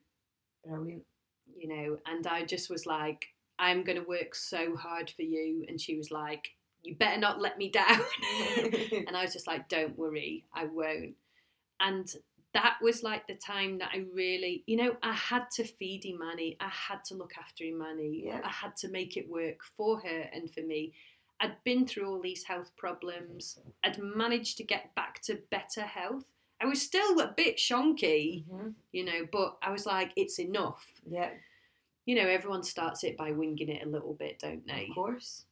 Brilliant. you know. And I just was like, I'm going to work so hard for you. And she was like, You better not let me down. [LAUGHS] and I was just like, Don't worry, I won't. And that was like the time that I really, you know, I had to feed Imani. I had to look after Imani. Yeah. I had to make it work for her and for me. I'd been through all these health problems. I'd managed to get back to better health. I was still a bit shonky, Mhm. you know, but I was like, it's enough. Yeah. You know, everyone starts it by winging it a little bit, don't they? Of course.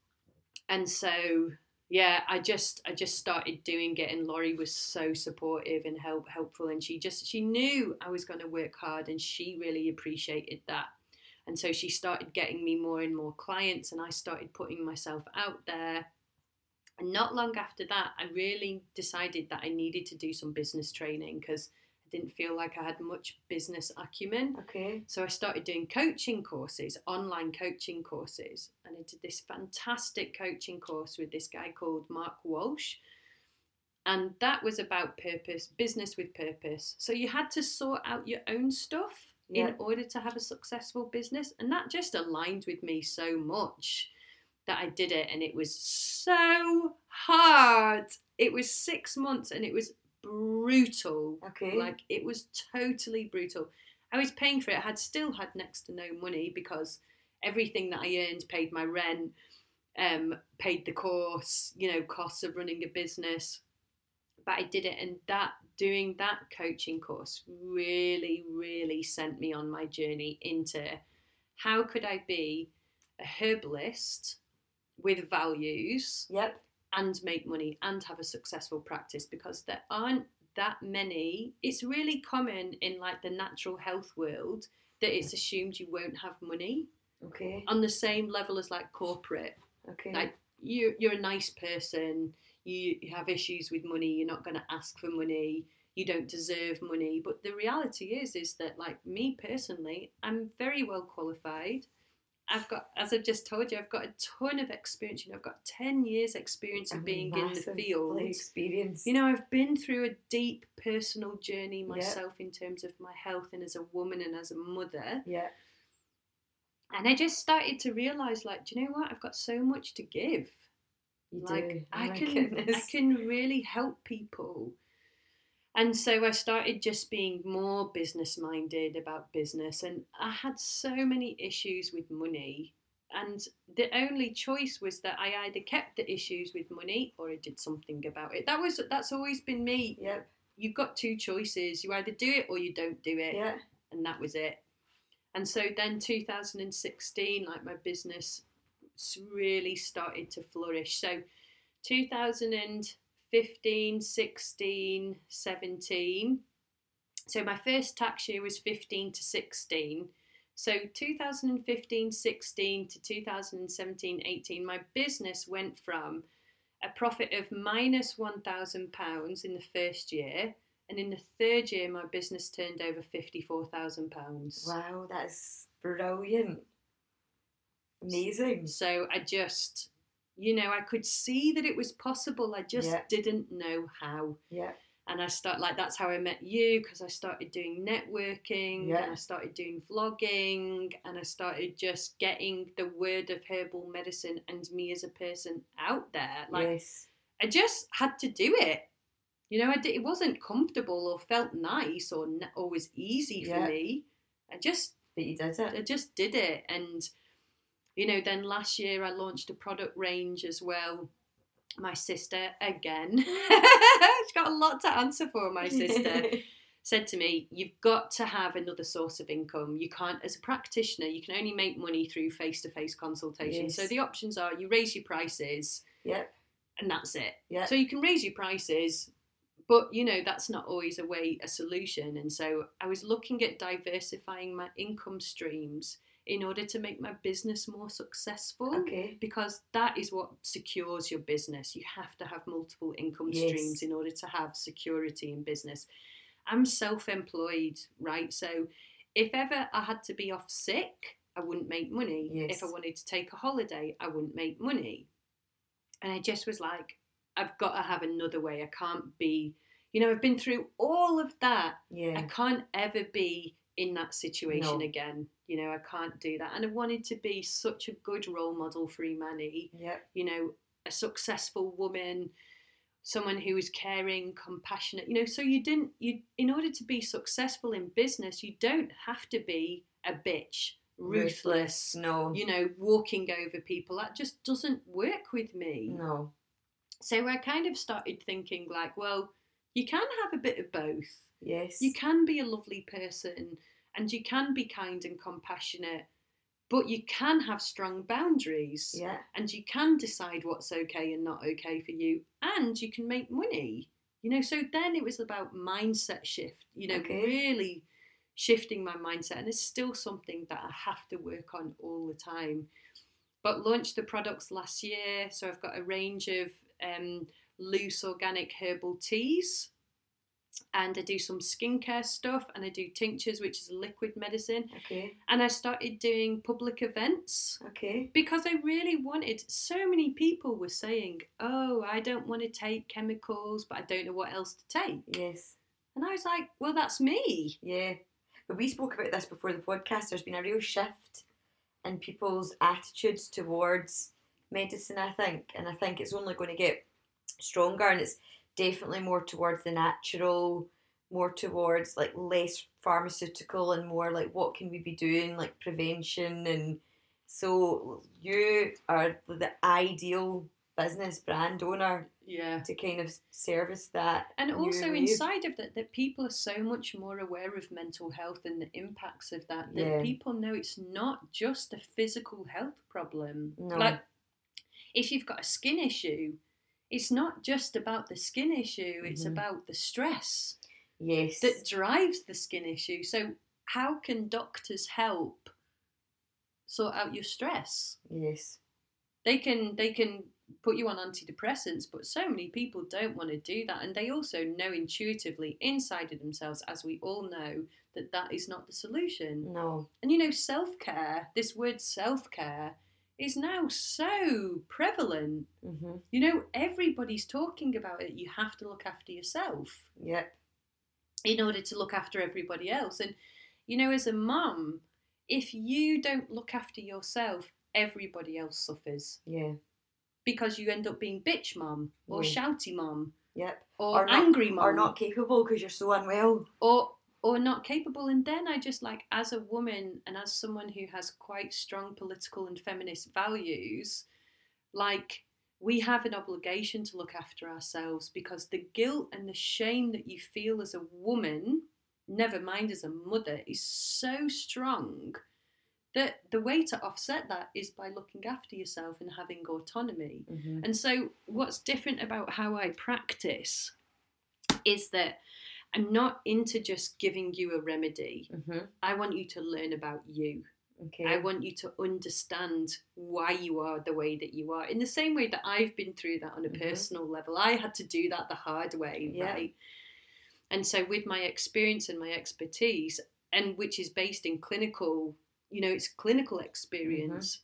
and so yeah i just i just started doing it and laurie was so supportive and help helpful and she just she knew i was going to work hard and she really appreciated that. And so she started getting me more and more clients and i started putting myself out there. And not long after that i really decided that i needed to do some business training because didn't feel like i had much business acumen Okay. so I started doing coaching courses, online coaching courses, and I did this fantastic coaching course with this guy called Mark Walsh. And that was about purpose, business with purpose. So you had to sort out your own stuff Yeah. in order to have a successful business. And that just aligned with me so much that I did it, and it was so hard. It was six months, and it was brutal. Okay. Like it was totally brutal. I was paying for it. I had still had next to no money because everything that I earned paid my rent, um, paid the course, you know, costs of running a business. But I did it, and that doing that coaching course really, really sent me on my journey into how could I be a herbalist with values Yep. And make money and have a successful practice because there aren't that many it's really common in like the natural health world that it's assumed you won't have money Okay. on the same level as like corporate Okay. like you you're a nice person you, you have issues with money you're not going to ask for money you don't deserve money but the reality is is that like me personally i'm very well qualified i've got as I've just told you i've got a ton of experience you know i've got 10 years experience of being in the field experience. you know, I've been through a deep personal journey myself in terms of my health and as a woman and as a mother. Yeah. And I just started to realize, like, do you know what? I've got so much to give. You like, do. Oh I my can, I can really help people. And so I started just being more business minded about business. And I had so many issues with money. And the only choice was that I either kept the issues with money or I did something about it. That was that's always been me. Yep. You've got two choices. You either do it or you don't do it. Yeah. And that was it. And so then 2016, like my business really started to flourish. So 2015, 16, 17. So my first tax year was 15 to 16. So 2015, 16 to 2017, 18, my business went from a profit of minus £1,000 in the first year. And in the third year, my business turned over £54,000. Wow, that's brilliant. Amazing. So I just, you know, I could see that it was possible. I just Yeah. didn't know how. Yeah. And I start like that's how I met you because I started doing networking Yeah. and I started doing vlogging and I started just getting the word of herbal medicine and me as a person out there. Like yes. I just had to do it. You know, I did, it wasn't comfortable or felt nice or was easy for Yeah. me. I just But you did it. I just did it. And, you know, then last year I launched a product range as well. My sister, again, [LAUGHS] she's got a lot to answer for, my sister, [LAUGHS] said to me, You've got to have another source of income. You can't, as a practitioner, you can only make money through face to face consultations. So the options are you raise your prices yep. and that's it. Yeah. So you can raise your prices, but you know that's not always a way a solution. And so I was looking at diversifying my income streams in order to make my business more successful. Okay. Because that is what secures your business. You have to have multiple income Yes. streams in order to have security in business. I'm self employed, right? So if ever I had to be off sick, I wouldn't make money. Yes. If I wanted to take a holiday, I wouldn't make money. And I just was like, I've got to have another way. I can't be, you know, I've been through all of that. I can't ever be in that situation No. again. You know, I can't do that. And I wanted to be such a good role model for Imani, Yep. you know, a successful woman, someone who is caring, compassionate, you know, so you didn't you in order to be successful in business, you don't have to be a bitch, ruthless, No. you know, walking over people. That just doesn't work with me. No. So I kind of started thinking like, well, you can have a bit of both. Yes. You can be a lovely person and you can be kind and compassionate, but you can have strong boundaries Yeah. and you can decide what's okay and not okay for you and you can make money. You know, so then it was about mindset shift, you know, Okay. really shifting my mindset and it's still something that I have to work on all the time. But launched the products last year, so I've got a range of um, loose organic herbal teas and I do some skincare stuff and I do tinctures, which is liquid medicine. Okay. And I started doing public events Okay. because I really wanted. So many people were saying, "Oh, I don't want to take chemicals, but I don't know what else to take." Yes. And I was like, "Well, that's me." Yeah. But we spoke about this before the podcast. There's been a real shift in people's attitudes towards medicine, I think, and I think it's only going to get stronger, and it's definitely more towards the natural, more towards like less pharmaceutical, and more like what can we be doing, like prevention, and so you are the ideal business brand owner Yeah. to kind of service that. And also wave. inside of that, that people are so much more aware of mental health and the impacts of that. That Yeah. people know it's not just a physical health problem. No. Like, if you've got a skin issue, it's not just about the skin issue. It's Mhm. about the stress yes, that drives the skin issue. So, how can doctors help sort out your stress? yes, they can they can put you on antidepressants but so many people don't want to do that and they also know intuitively inside of themselves as we all know that that is not the solution no, and you know self-care this word self-care is now so prevalent. Hmm you know everybody's talking about it. You have to look after yourself yep, in order to look after everybody else. And you know, as a mum, if you don't look after yourself, everybody else suffers. Yeah, because you end up being bitch mum or Yeah. shouty mum yep, or, Or not- angry mum. or not capable because you're so unwell. or or not capable. And then i just like as a woman and as someone who has quite strong political and feminist values like we have an obligation to look after ourselves because the guilt and the shame that you feel as a woman never mind as a mother is so strong that the way to offset that is by looking after yourself and having autonomy. Hmm and so, what's different about how I practice is that I'm not into just giving you a remedy. hmm I want you to learn about you. Okay. I want you to understand why you are the way that you are. In the same way that I've been through that on a Mhm. personal level, I had to do that the hard way, Yeah. right? And so, with my experience and my expertise, and which is based in clinical, you know, it's clinical experience,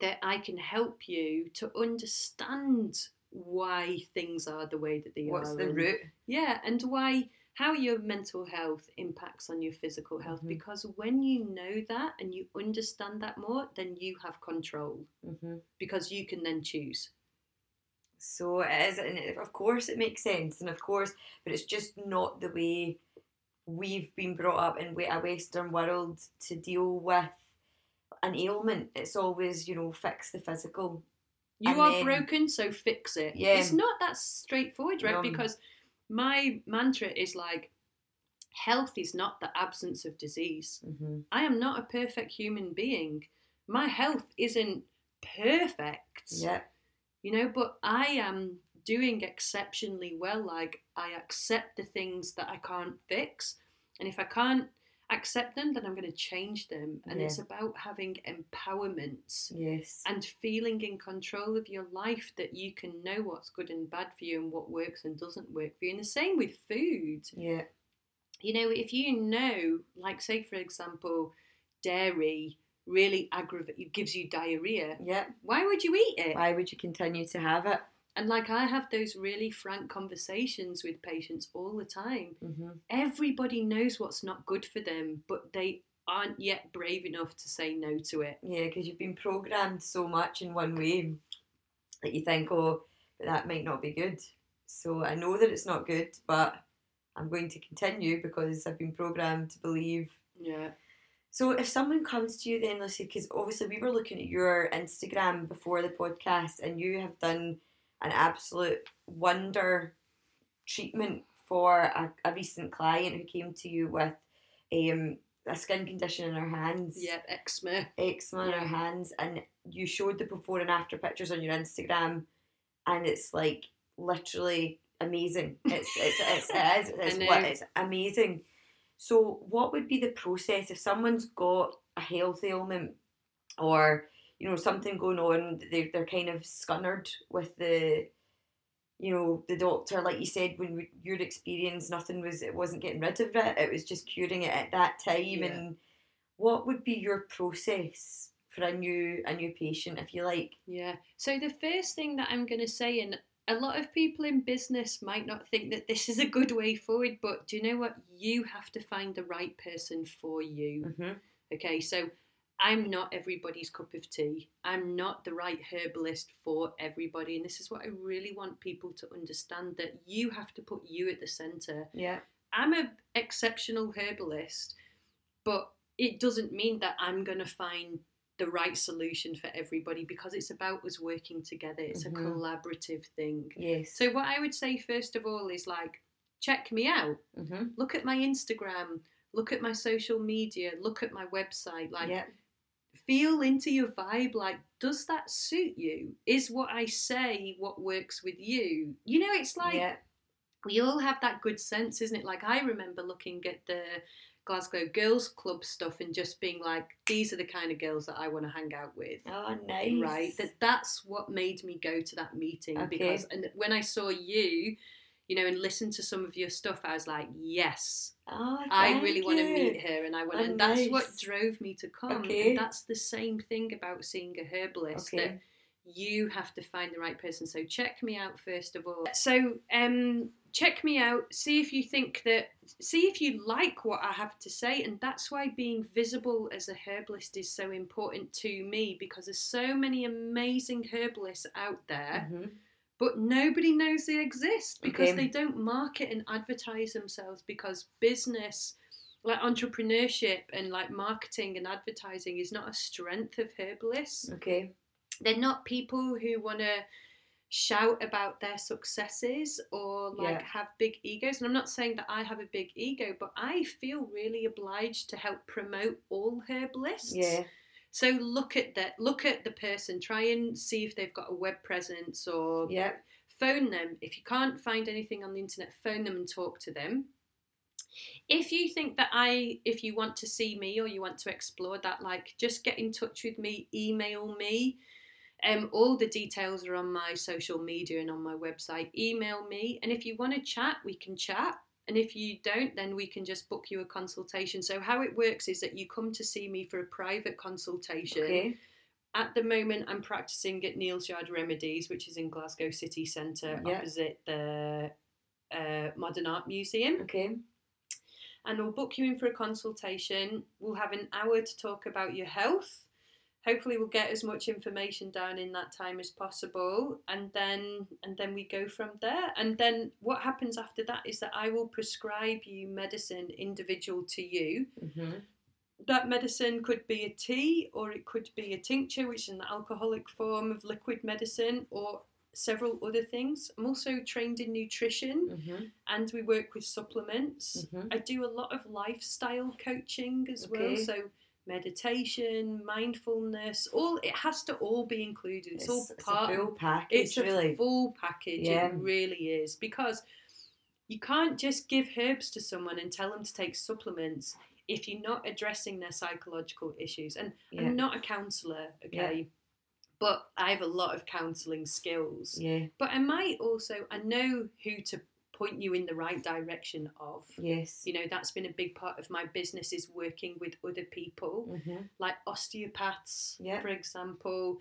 that I can help you to understand why things are the way that they What's are. What's the and- root? yeah, and why how your mental health impacts on your physical health Mhm. because when you know that and you understand that more, then you have control hmm because you can then choose. So it is, and of course it makes sense, and of course, but it's just not the way we've been brought up in a Western world to deal with an ailment. It's always, you know, fix the physical. You And are then- broken, so fix it. Yeah. It's not that straightforward, right? Because my mantra is like health is not the absence of disease. Mm-hmm. I am not a perfect human being. My health isn't perfect. Yeah, you know but i am doing exceptionally well like i accept the things that i can't fix and if i can't accept them then i'm going to change them and Yeah. it's about having empowerment yes, and feeling in control of your life that you can know what's good and bad for you and what works and doesn't work for you and the same with food yeah, you know if you know like say for example dairy really aggravate gives you diarrhea yeah. why would you eat it Why would you continue to have it? And like I have those really frank conversations with patients all the time. Mm-hmm. Everybody knows what's not good for them, but they aren't yet brave enough to say no to it. Yeah, because you've been programmed so much in one way that you think, oh, that might not be good. So I know that it's not good, but I'm going to continue because I've been programmed to believe. Yeah. So if someone comes to you then, Lucie, because obviously we were looking at your Instagram before the podcast and you have done an absolute wonder treatment for a, a recent client who came to you with um, a skin condition in her hands Yeah, eczema. eczema in her hands and you showed the before and after pictures on your Instagram and it's like literally amazing. It's it's it's it is, [LAUGHS] it's, what, it's amazing. So what would be the process if someone's got a health ailment or you know something going on they they're kind of scunnered with the you know the doctor like you said when we- your experience nothing was it wasn't getting rid of it it was just curing it at that time Yeah. and what would be your process for a new a new patient if you like Yeah. So the first thing that I'm going to say, and a lot of people in business might not think that this is a good way forward, but do you know what? You have to find the right person for you. mm-hmm. Okay, so I'm not everybody's cup of tea. I'm not the right herbalist for everybody. And this is what I really want people to understand that you have to put you at the center. Yeah. I'm an exceptional herbalist, but it doesn't mean that I'm going to find the right solution for everybody because it's about us working together. It's Mhm. a collaborative thing. Yes. So, what I would say first of all is like, check me out. mm-hmm. Look at my Instagram. Look at my social media. Look at my website. Like, yeah. Feel into your vibe. Like, does that suit you? Is what I say what works with you? You know, it's like yeah. we all have that good sense, isn't it? Like, I remember looking at the Glasgow Girls Club stuff and just being like, these are the kind of girls that I want to hang out with. Oh, nice. Right, that that's what made me go to that meeting Okay. because and when I saw you, you know, and listened to some of your stuff, I was like, yes, Oh, I really want to meet her, and I want, and that's what drove me to come. Okay. And that's the same thing about seeing a herbalist that you have to find the right person. So check me out first of all. So um, check me out. See if you think that. See if you like what I have to say, and that's why being visible as a herbalist is so important to me because there's so many amazing herbalists out there Mhm. But nobody knows they exist because Okay. they don't market and advertise themselves because business like entrepreneurship and like marketing and advertising is not a strength of herbalists Okay. they're not people who want to shout about their successes or like Yeah. have big egos and i'm not saying that i have a big ego but i feel really obliged to help promote all herbalists Yeah. So look at that look at the person try and see if they've got a web presence or Yeah. phone them. If you can't find anything on the internet, phone them and talk to them. If you think that I, if you want to see me or you want to explore that, like just get in touch with me, email me. Um, all the details are on my social media and on my website. Email me, and if you want to chat, we can chat. And if you don't, then we can just book you a consultation. So how it works is that you come to see me for a private consultation Okay. at the moment I'm practicing at Neal's Yard Remedies, which is in Glasgow City Centre, Yeah. opposite the uh, Modern Art Museum. Okay. And we'll book you in for a consultation. We'll have an hour to talk about your health. Hopefully, we'll get as much information down in that time as possible, and then and then we go from there. And then what happens after that is that I will prescribe you medicine individual to you, Mm-hmm. that medicine could be a tea or it could be a tincture, which is an alcoholic form of liquid medicine, or several other things. I'm also trained in nutrition Mm-hmm. and we work with supplements. Mhm. I do a lot of lifestyle coaching as well. So meditation, mindfulness, all it has to all be included. It's, all part. it's a of full package, it's a really. full package. Yeah. It really is because you can't just give herbs to someone and tell them to take supplements if you're not addressing their psychological issues. And yeah. I'm not a counsellor, okay, but I have a lot of counselling skills. yeah. But I might also I know who to point you in the right direction of. Yes. You know, that's been a big part of my business is working with other people Mm-hmm. like osteopaths, Yeah. for example,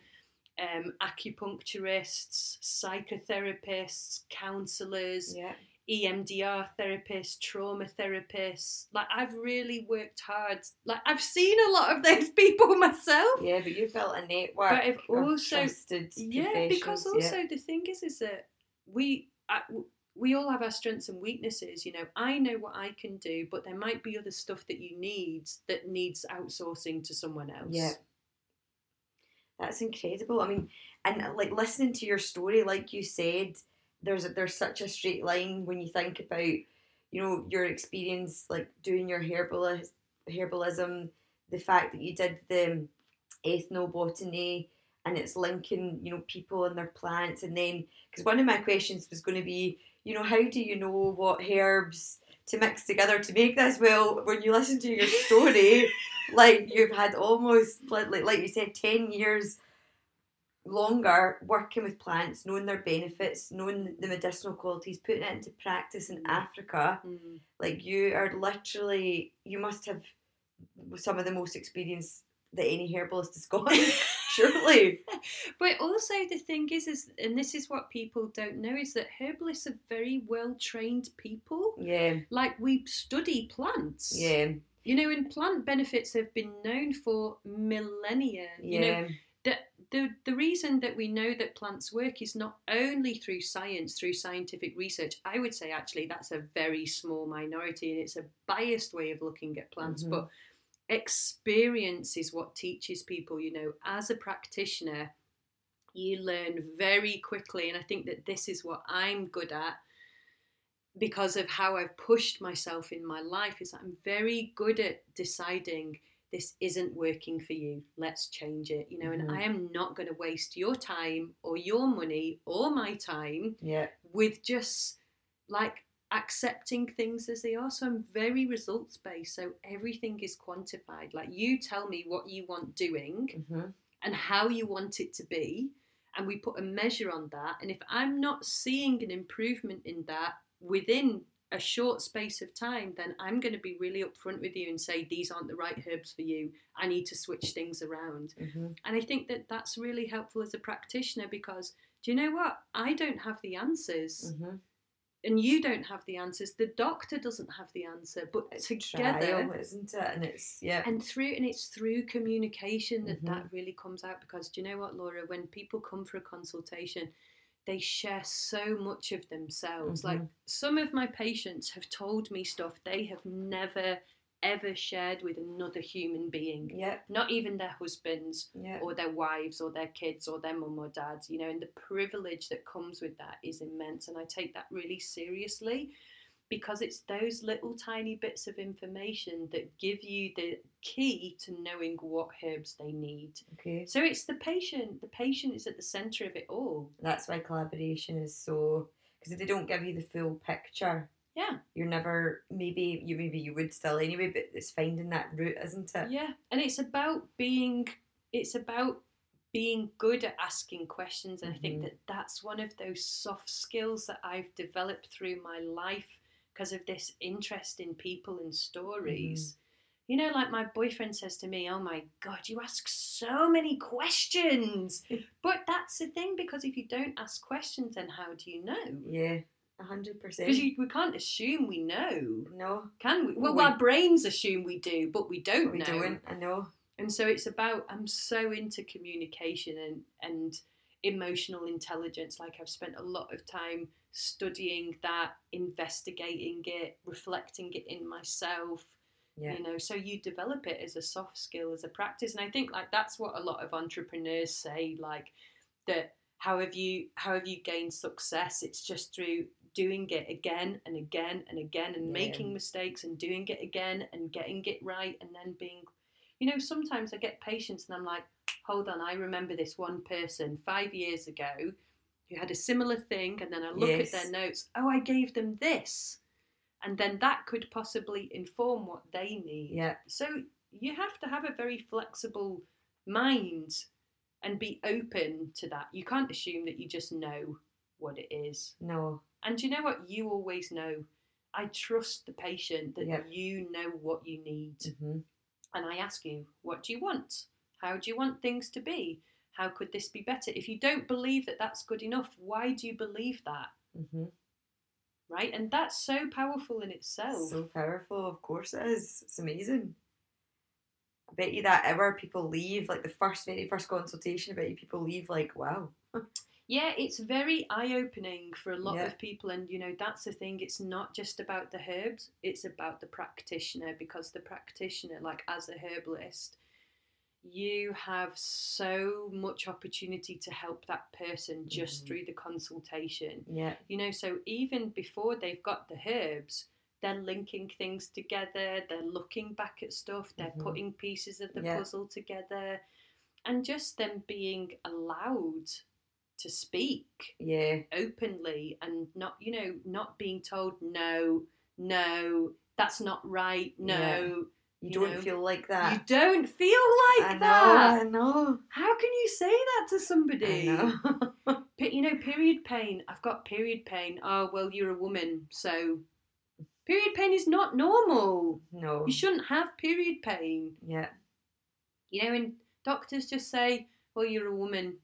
um, acupuncturists, psychotherapists, counsellors, Yeah. EMDR therapists, trauma therapists. Like I've really worked hard. Like I've seen a lot of those [LAUGHS] people myself. Yeah, but you built a network. But I've also- trusted Yeah, because also the thing is, is that we I, we all have our strengths and weaknesses. You know, I know what I can do, but there might be other stuff that you need that needs outsourcing to someone else. Yeah. That's incredible. I mean, and uh, like listening to your story, like you said, there's a, there's such a straight line when you think about, you know, your experience like doing your herbalis, herbalism, the fact that you did the ethnobotany, and it's linking, you know, people and their plants, and then because one of my questions was going to be, you know, how do you know what herbs to mix together to make this? Well, when you listen to your story [LAUGHS] like you've had almost like like you said 10 years longer working with plants knowing their benefits knowing the medicinal qualities putting it into practice in Mm. africa Mm. like you are literally you must have some of the most experience that any herbalist has got [LAUGHS] surely [LAUGHS] But also the thing is, is and this is what people don't know is that herbalists are very well trained people. yeah Like we study plants. yeah You know, and plant benefits have been known for millennia. You know, Yeah. the, the the reason that we know that plants work is not only through science, through scientific research. I would say actually that's a very small minority, and it's a biased way of looking at plants. Mhm. But experience is what teaches people. You know, as a practitioner, you learn very quickly, and I think that this is what I'm good at because of how I've pushed myself in my life. Is that I'm very good at deciding this isn't working for you. Let's change it. You know, and Mhm. I am not going to waste your time or your money or my time Yeah. with just like accepting things as they are. So I'm very results based. So everything is quantified. Like you tell me what you want doing hmm and how you want it to be. And we put a measure on that. And if I'm not seeing an improvement in that within a short space of time, then I'm going to be really upfront with you and say, these aren't the right herbs for you. I need to switch things around. hmm And I think that that's really helpful as a practitioner because do you know what? I don't have the answers hmm and you don't have the answers. The doctor doesn't have the answer, but It's together trial, isn't it? And it's yeah. and through and it's through communication that Mhm. that really comes out because do you know what laura when people come for a consultation they share so much of themselves like Mhm. some of my patients have told me stuff they have never ever shared with another human being Yeah. not even their husbands Yeah. or their wives or their kids or their mum or dad you know and the privilege that comes with that is immense and i take that really seriously because it's those little tiny bits of information that give you the key to knowing what herbs they need Okay. so it's the patient the patient is at the center of it all That's why collaboration is so because if they don't give you the full picture, yeah you're never maybe you maybe you would still anyway, but it's finding that route, isn't it? Yeah, and it's about being it's about being good at asking questions and I think Mhm. that that's one of those soft skills that I've developed through my life because of this interest in people and stories. You know, like my boyfriend says to me, "Oh my god, you ask so many questions." [LAUGHS] but that's the thing because if you don't ask questions then how do you know? Yeah, hundred percent. Because we can't assume we know, No, can we? Well, We- our brains assume we do, but we don't we know don't. I know. and so it's about i'm so into communication and and emotional intelligence like i've spent a lot of time studying that investigating it reflecting it in myself Yeah. you know so you develop it as a soft skill as a practice and i think like that's what a lot of entrepreneurs say like that how have you how have you gained success it's just through doing it again and again and again and Yeah. making mistakes and doing it again and getting it right and then being you know sometimes i get patients and i'm like hold on i remember this one person five years ago who had a similar thing and then i look Yes. at their notes oh i gave them this and then that could possibly inform what they need Yeah. so you have to have a very flexible mind and be open to that you can't assume that you just know what it is No. And do you know what you always know i trust the patient that Yep. you know what you need hmm and I ask you, what do you want? How do you want things to be? How could this be better? If you don't believe that that's good enough, why do you believe that? hmm Right? And that's so powerful in itself. So powerful. Of course it is. It's amazing. I bet you that hour people leave, like the first very first consultation, I bet you people leave like, wow. [LAUGHS] yeah, it's very eye opening for a lot Yeah. of people. And, you know, that's the thing. It's not just about the herbs, it's about the practitioner because the practitioner, like as a herbalist, you have so much opportunity to help that person just Mhm. through the consultation. Yeah. You know, so even before they've got the herbs, they're linking things together, they're looking back at stuff, they're Mhm. putting pieces of the Yeah. puzzle together, and just them being allowed to speak Yeah. openly and not, you know, not being told, no, no, that's not right, no, You, You don't know, feel like that you don't feel like I know, that. I know. How can you say that to I somebody? [LAUGHS] you know, period pain. I've got period pain. Oh, well, you're a woman, so period pain is not normal. no. You shouldn't have period pain. Yeah. You know, and doctors just say, well, you're a woman.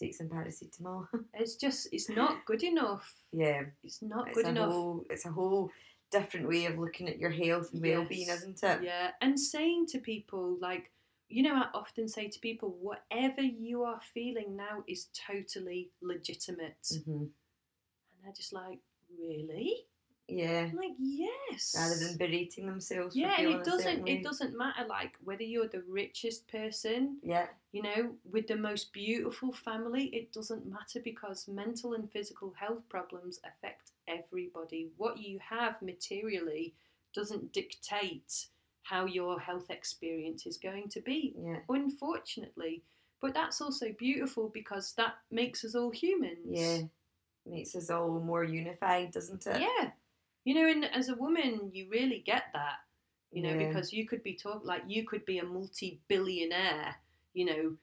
Take some paracetamol. [LAUGHS] It's just, it's not good enough. yeah. It's not It's good enough. whole it's a whole different way of looking at your health and well-being, isn't it? Yeah, and saying to people like, you know, I often say to people, whatever you are feeling now is totally legitimate, hmm and they're just like, really? Yeah. I'm like, yes. Rather than berating themselves. yeah, and it doesn't it doesn't matter like whether you're the richest person Yeah. you know, with the most beautiful family, it doesn't matter because mental and physical health problems affect everybody. What you have materially doesn't dictate how your health experience is going to be, Yeah. unfortunately. But that's also beautiful because that makes us all humans. Yeah. Makes us all more unified, doesn't it? Yeah. You know, and as a woman, you really get that. You know, Yeah. because you could be talk like you could be a multi-billionaire, you know,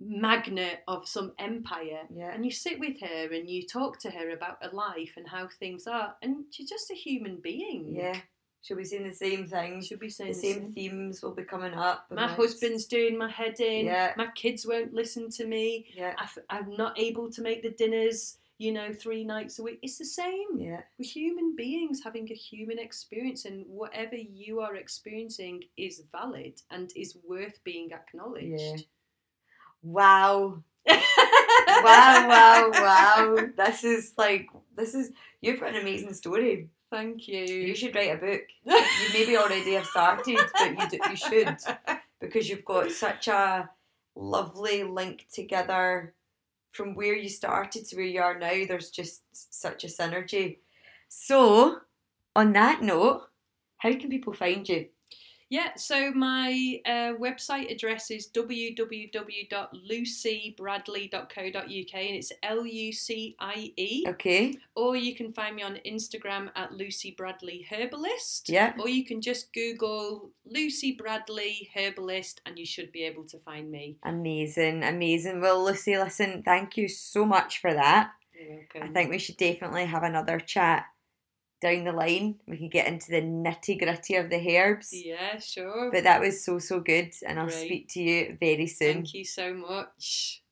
magnate of some empire, Yeah. and you sit with her and you talk to her about her life and how things are, and she's just a human being. Yeah. She'll be saying the same things. Should be saying The the same same. themes will be coming up. My husband's doing my head in. Yeah. My kids won't listen to me. Yeah. I f- I'm not able to make the dinners. You know, three nights a week. It's the same. Yeah. We're human beings having a human experience, and whatever you are experiencing is valid and is worth being acknowledged. Yeah. Wow. [LAUGHS] wow, wow, wow. This is like, this is, you've got an amazing story. Thank you. You should write a book. [LAUGHS] You maybe already have started, but you, do, you should because you've got such a lovely link together from where you started to where you are now. There's just such a synergy. So, on that note, how can people find you? Yeah, so my uh, website address is www.luciebradley.co.uk and it's L U C I E. Okay. Or you can find me on Instagram at Lucie Bradley Herbalist. Yeah. Or you can just Google Lucie Bradley Herbalist and you should be able to find me. Amazing, amazing. Well, Lucie, listen, thank you so much for that. You're welcome. I think we should definitely have another chat down the line. We can get into the nitty gritty of the herbs. Yeah, sure. But that was so, so good. And I'll Great. speak to you very soon. Thank you so much.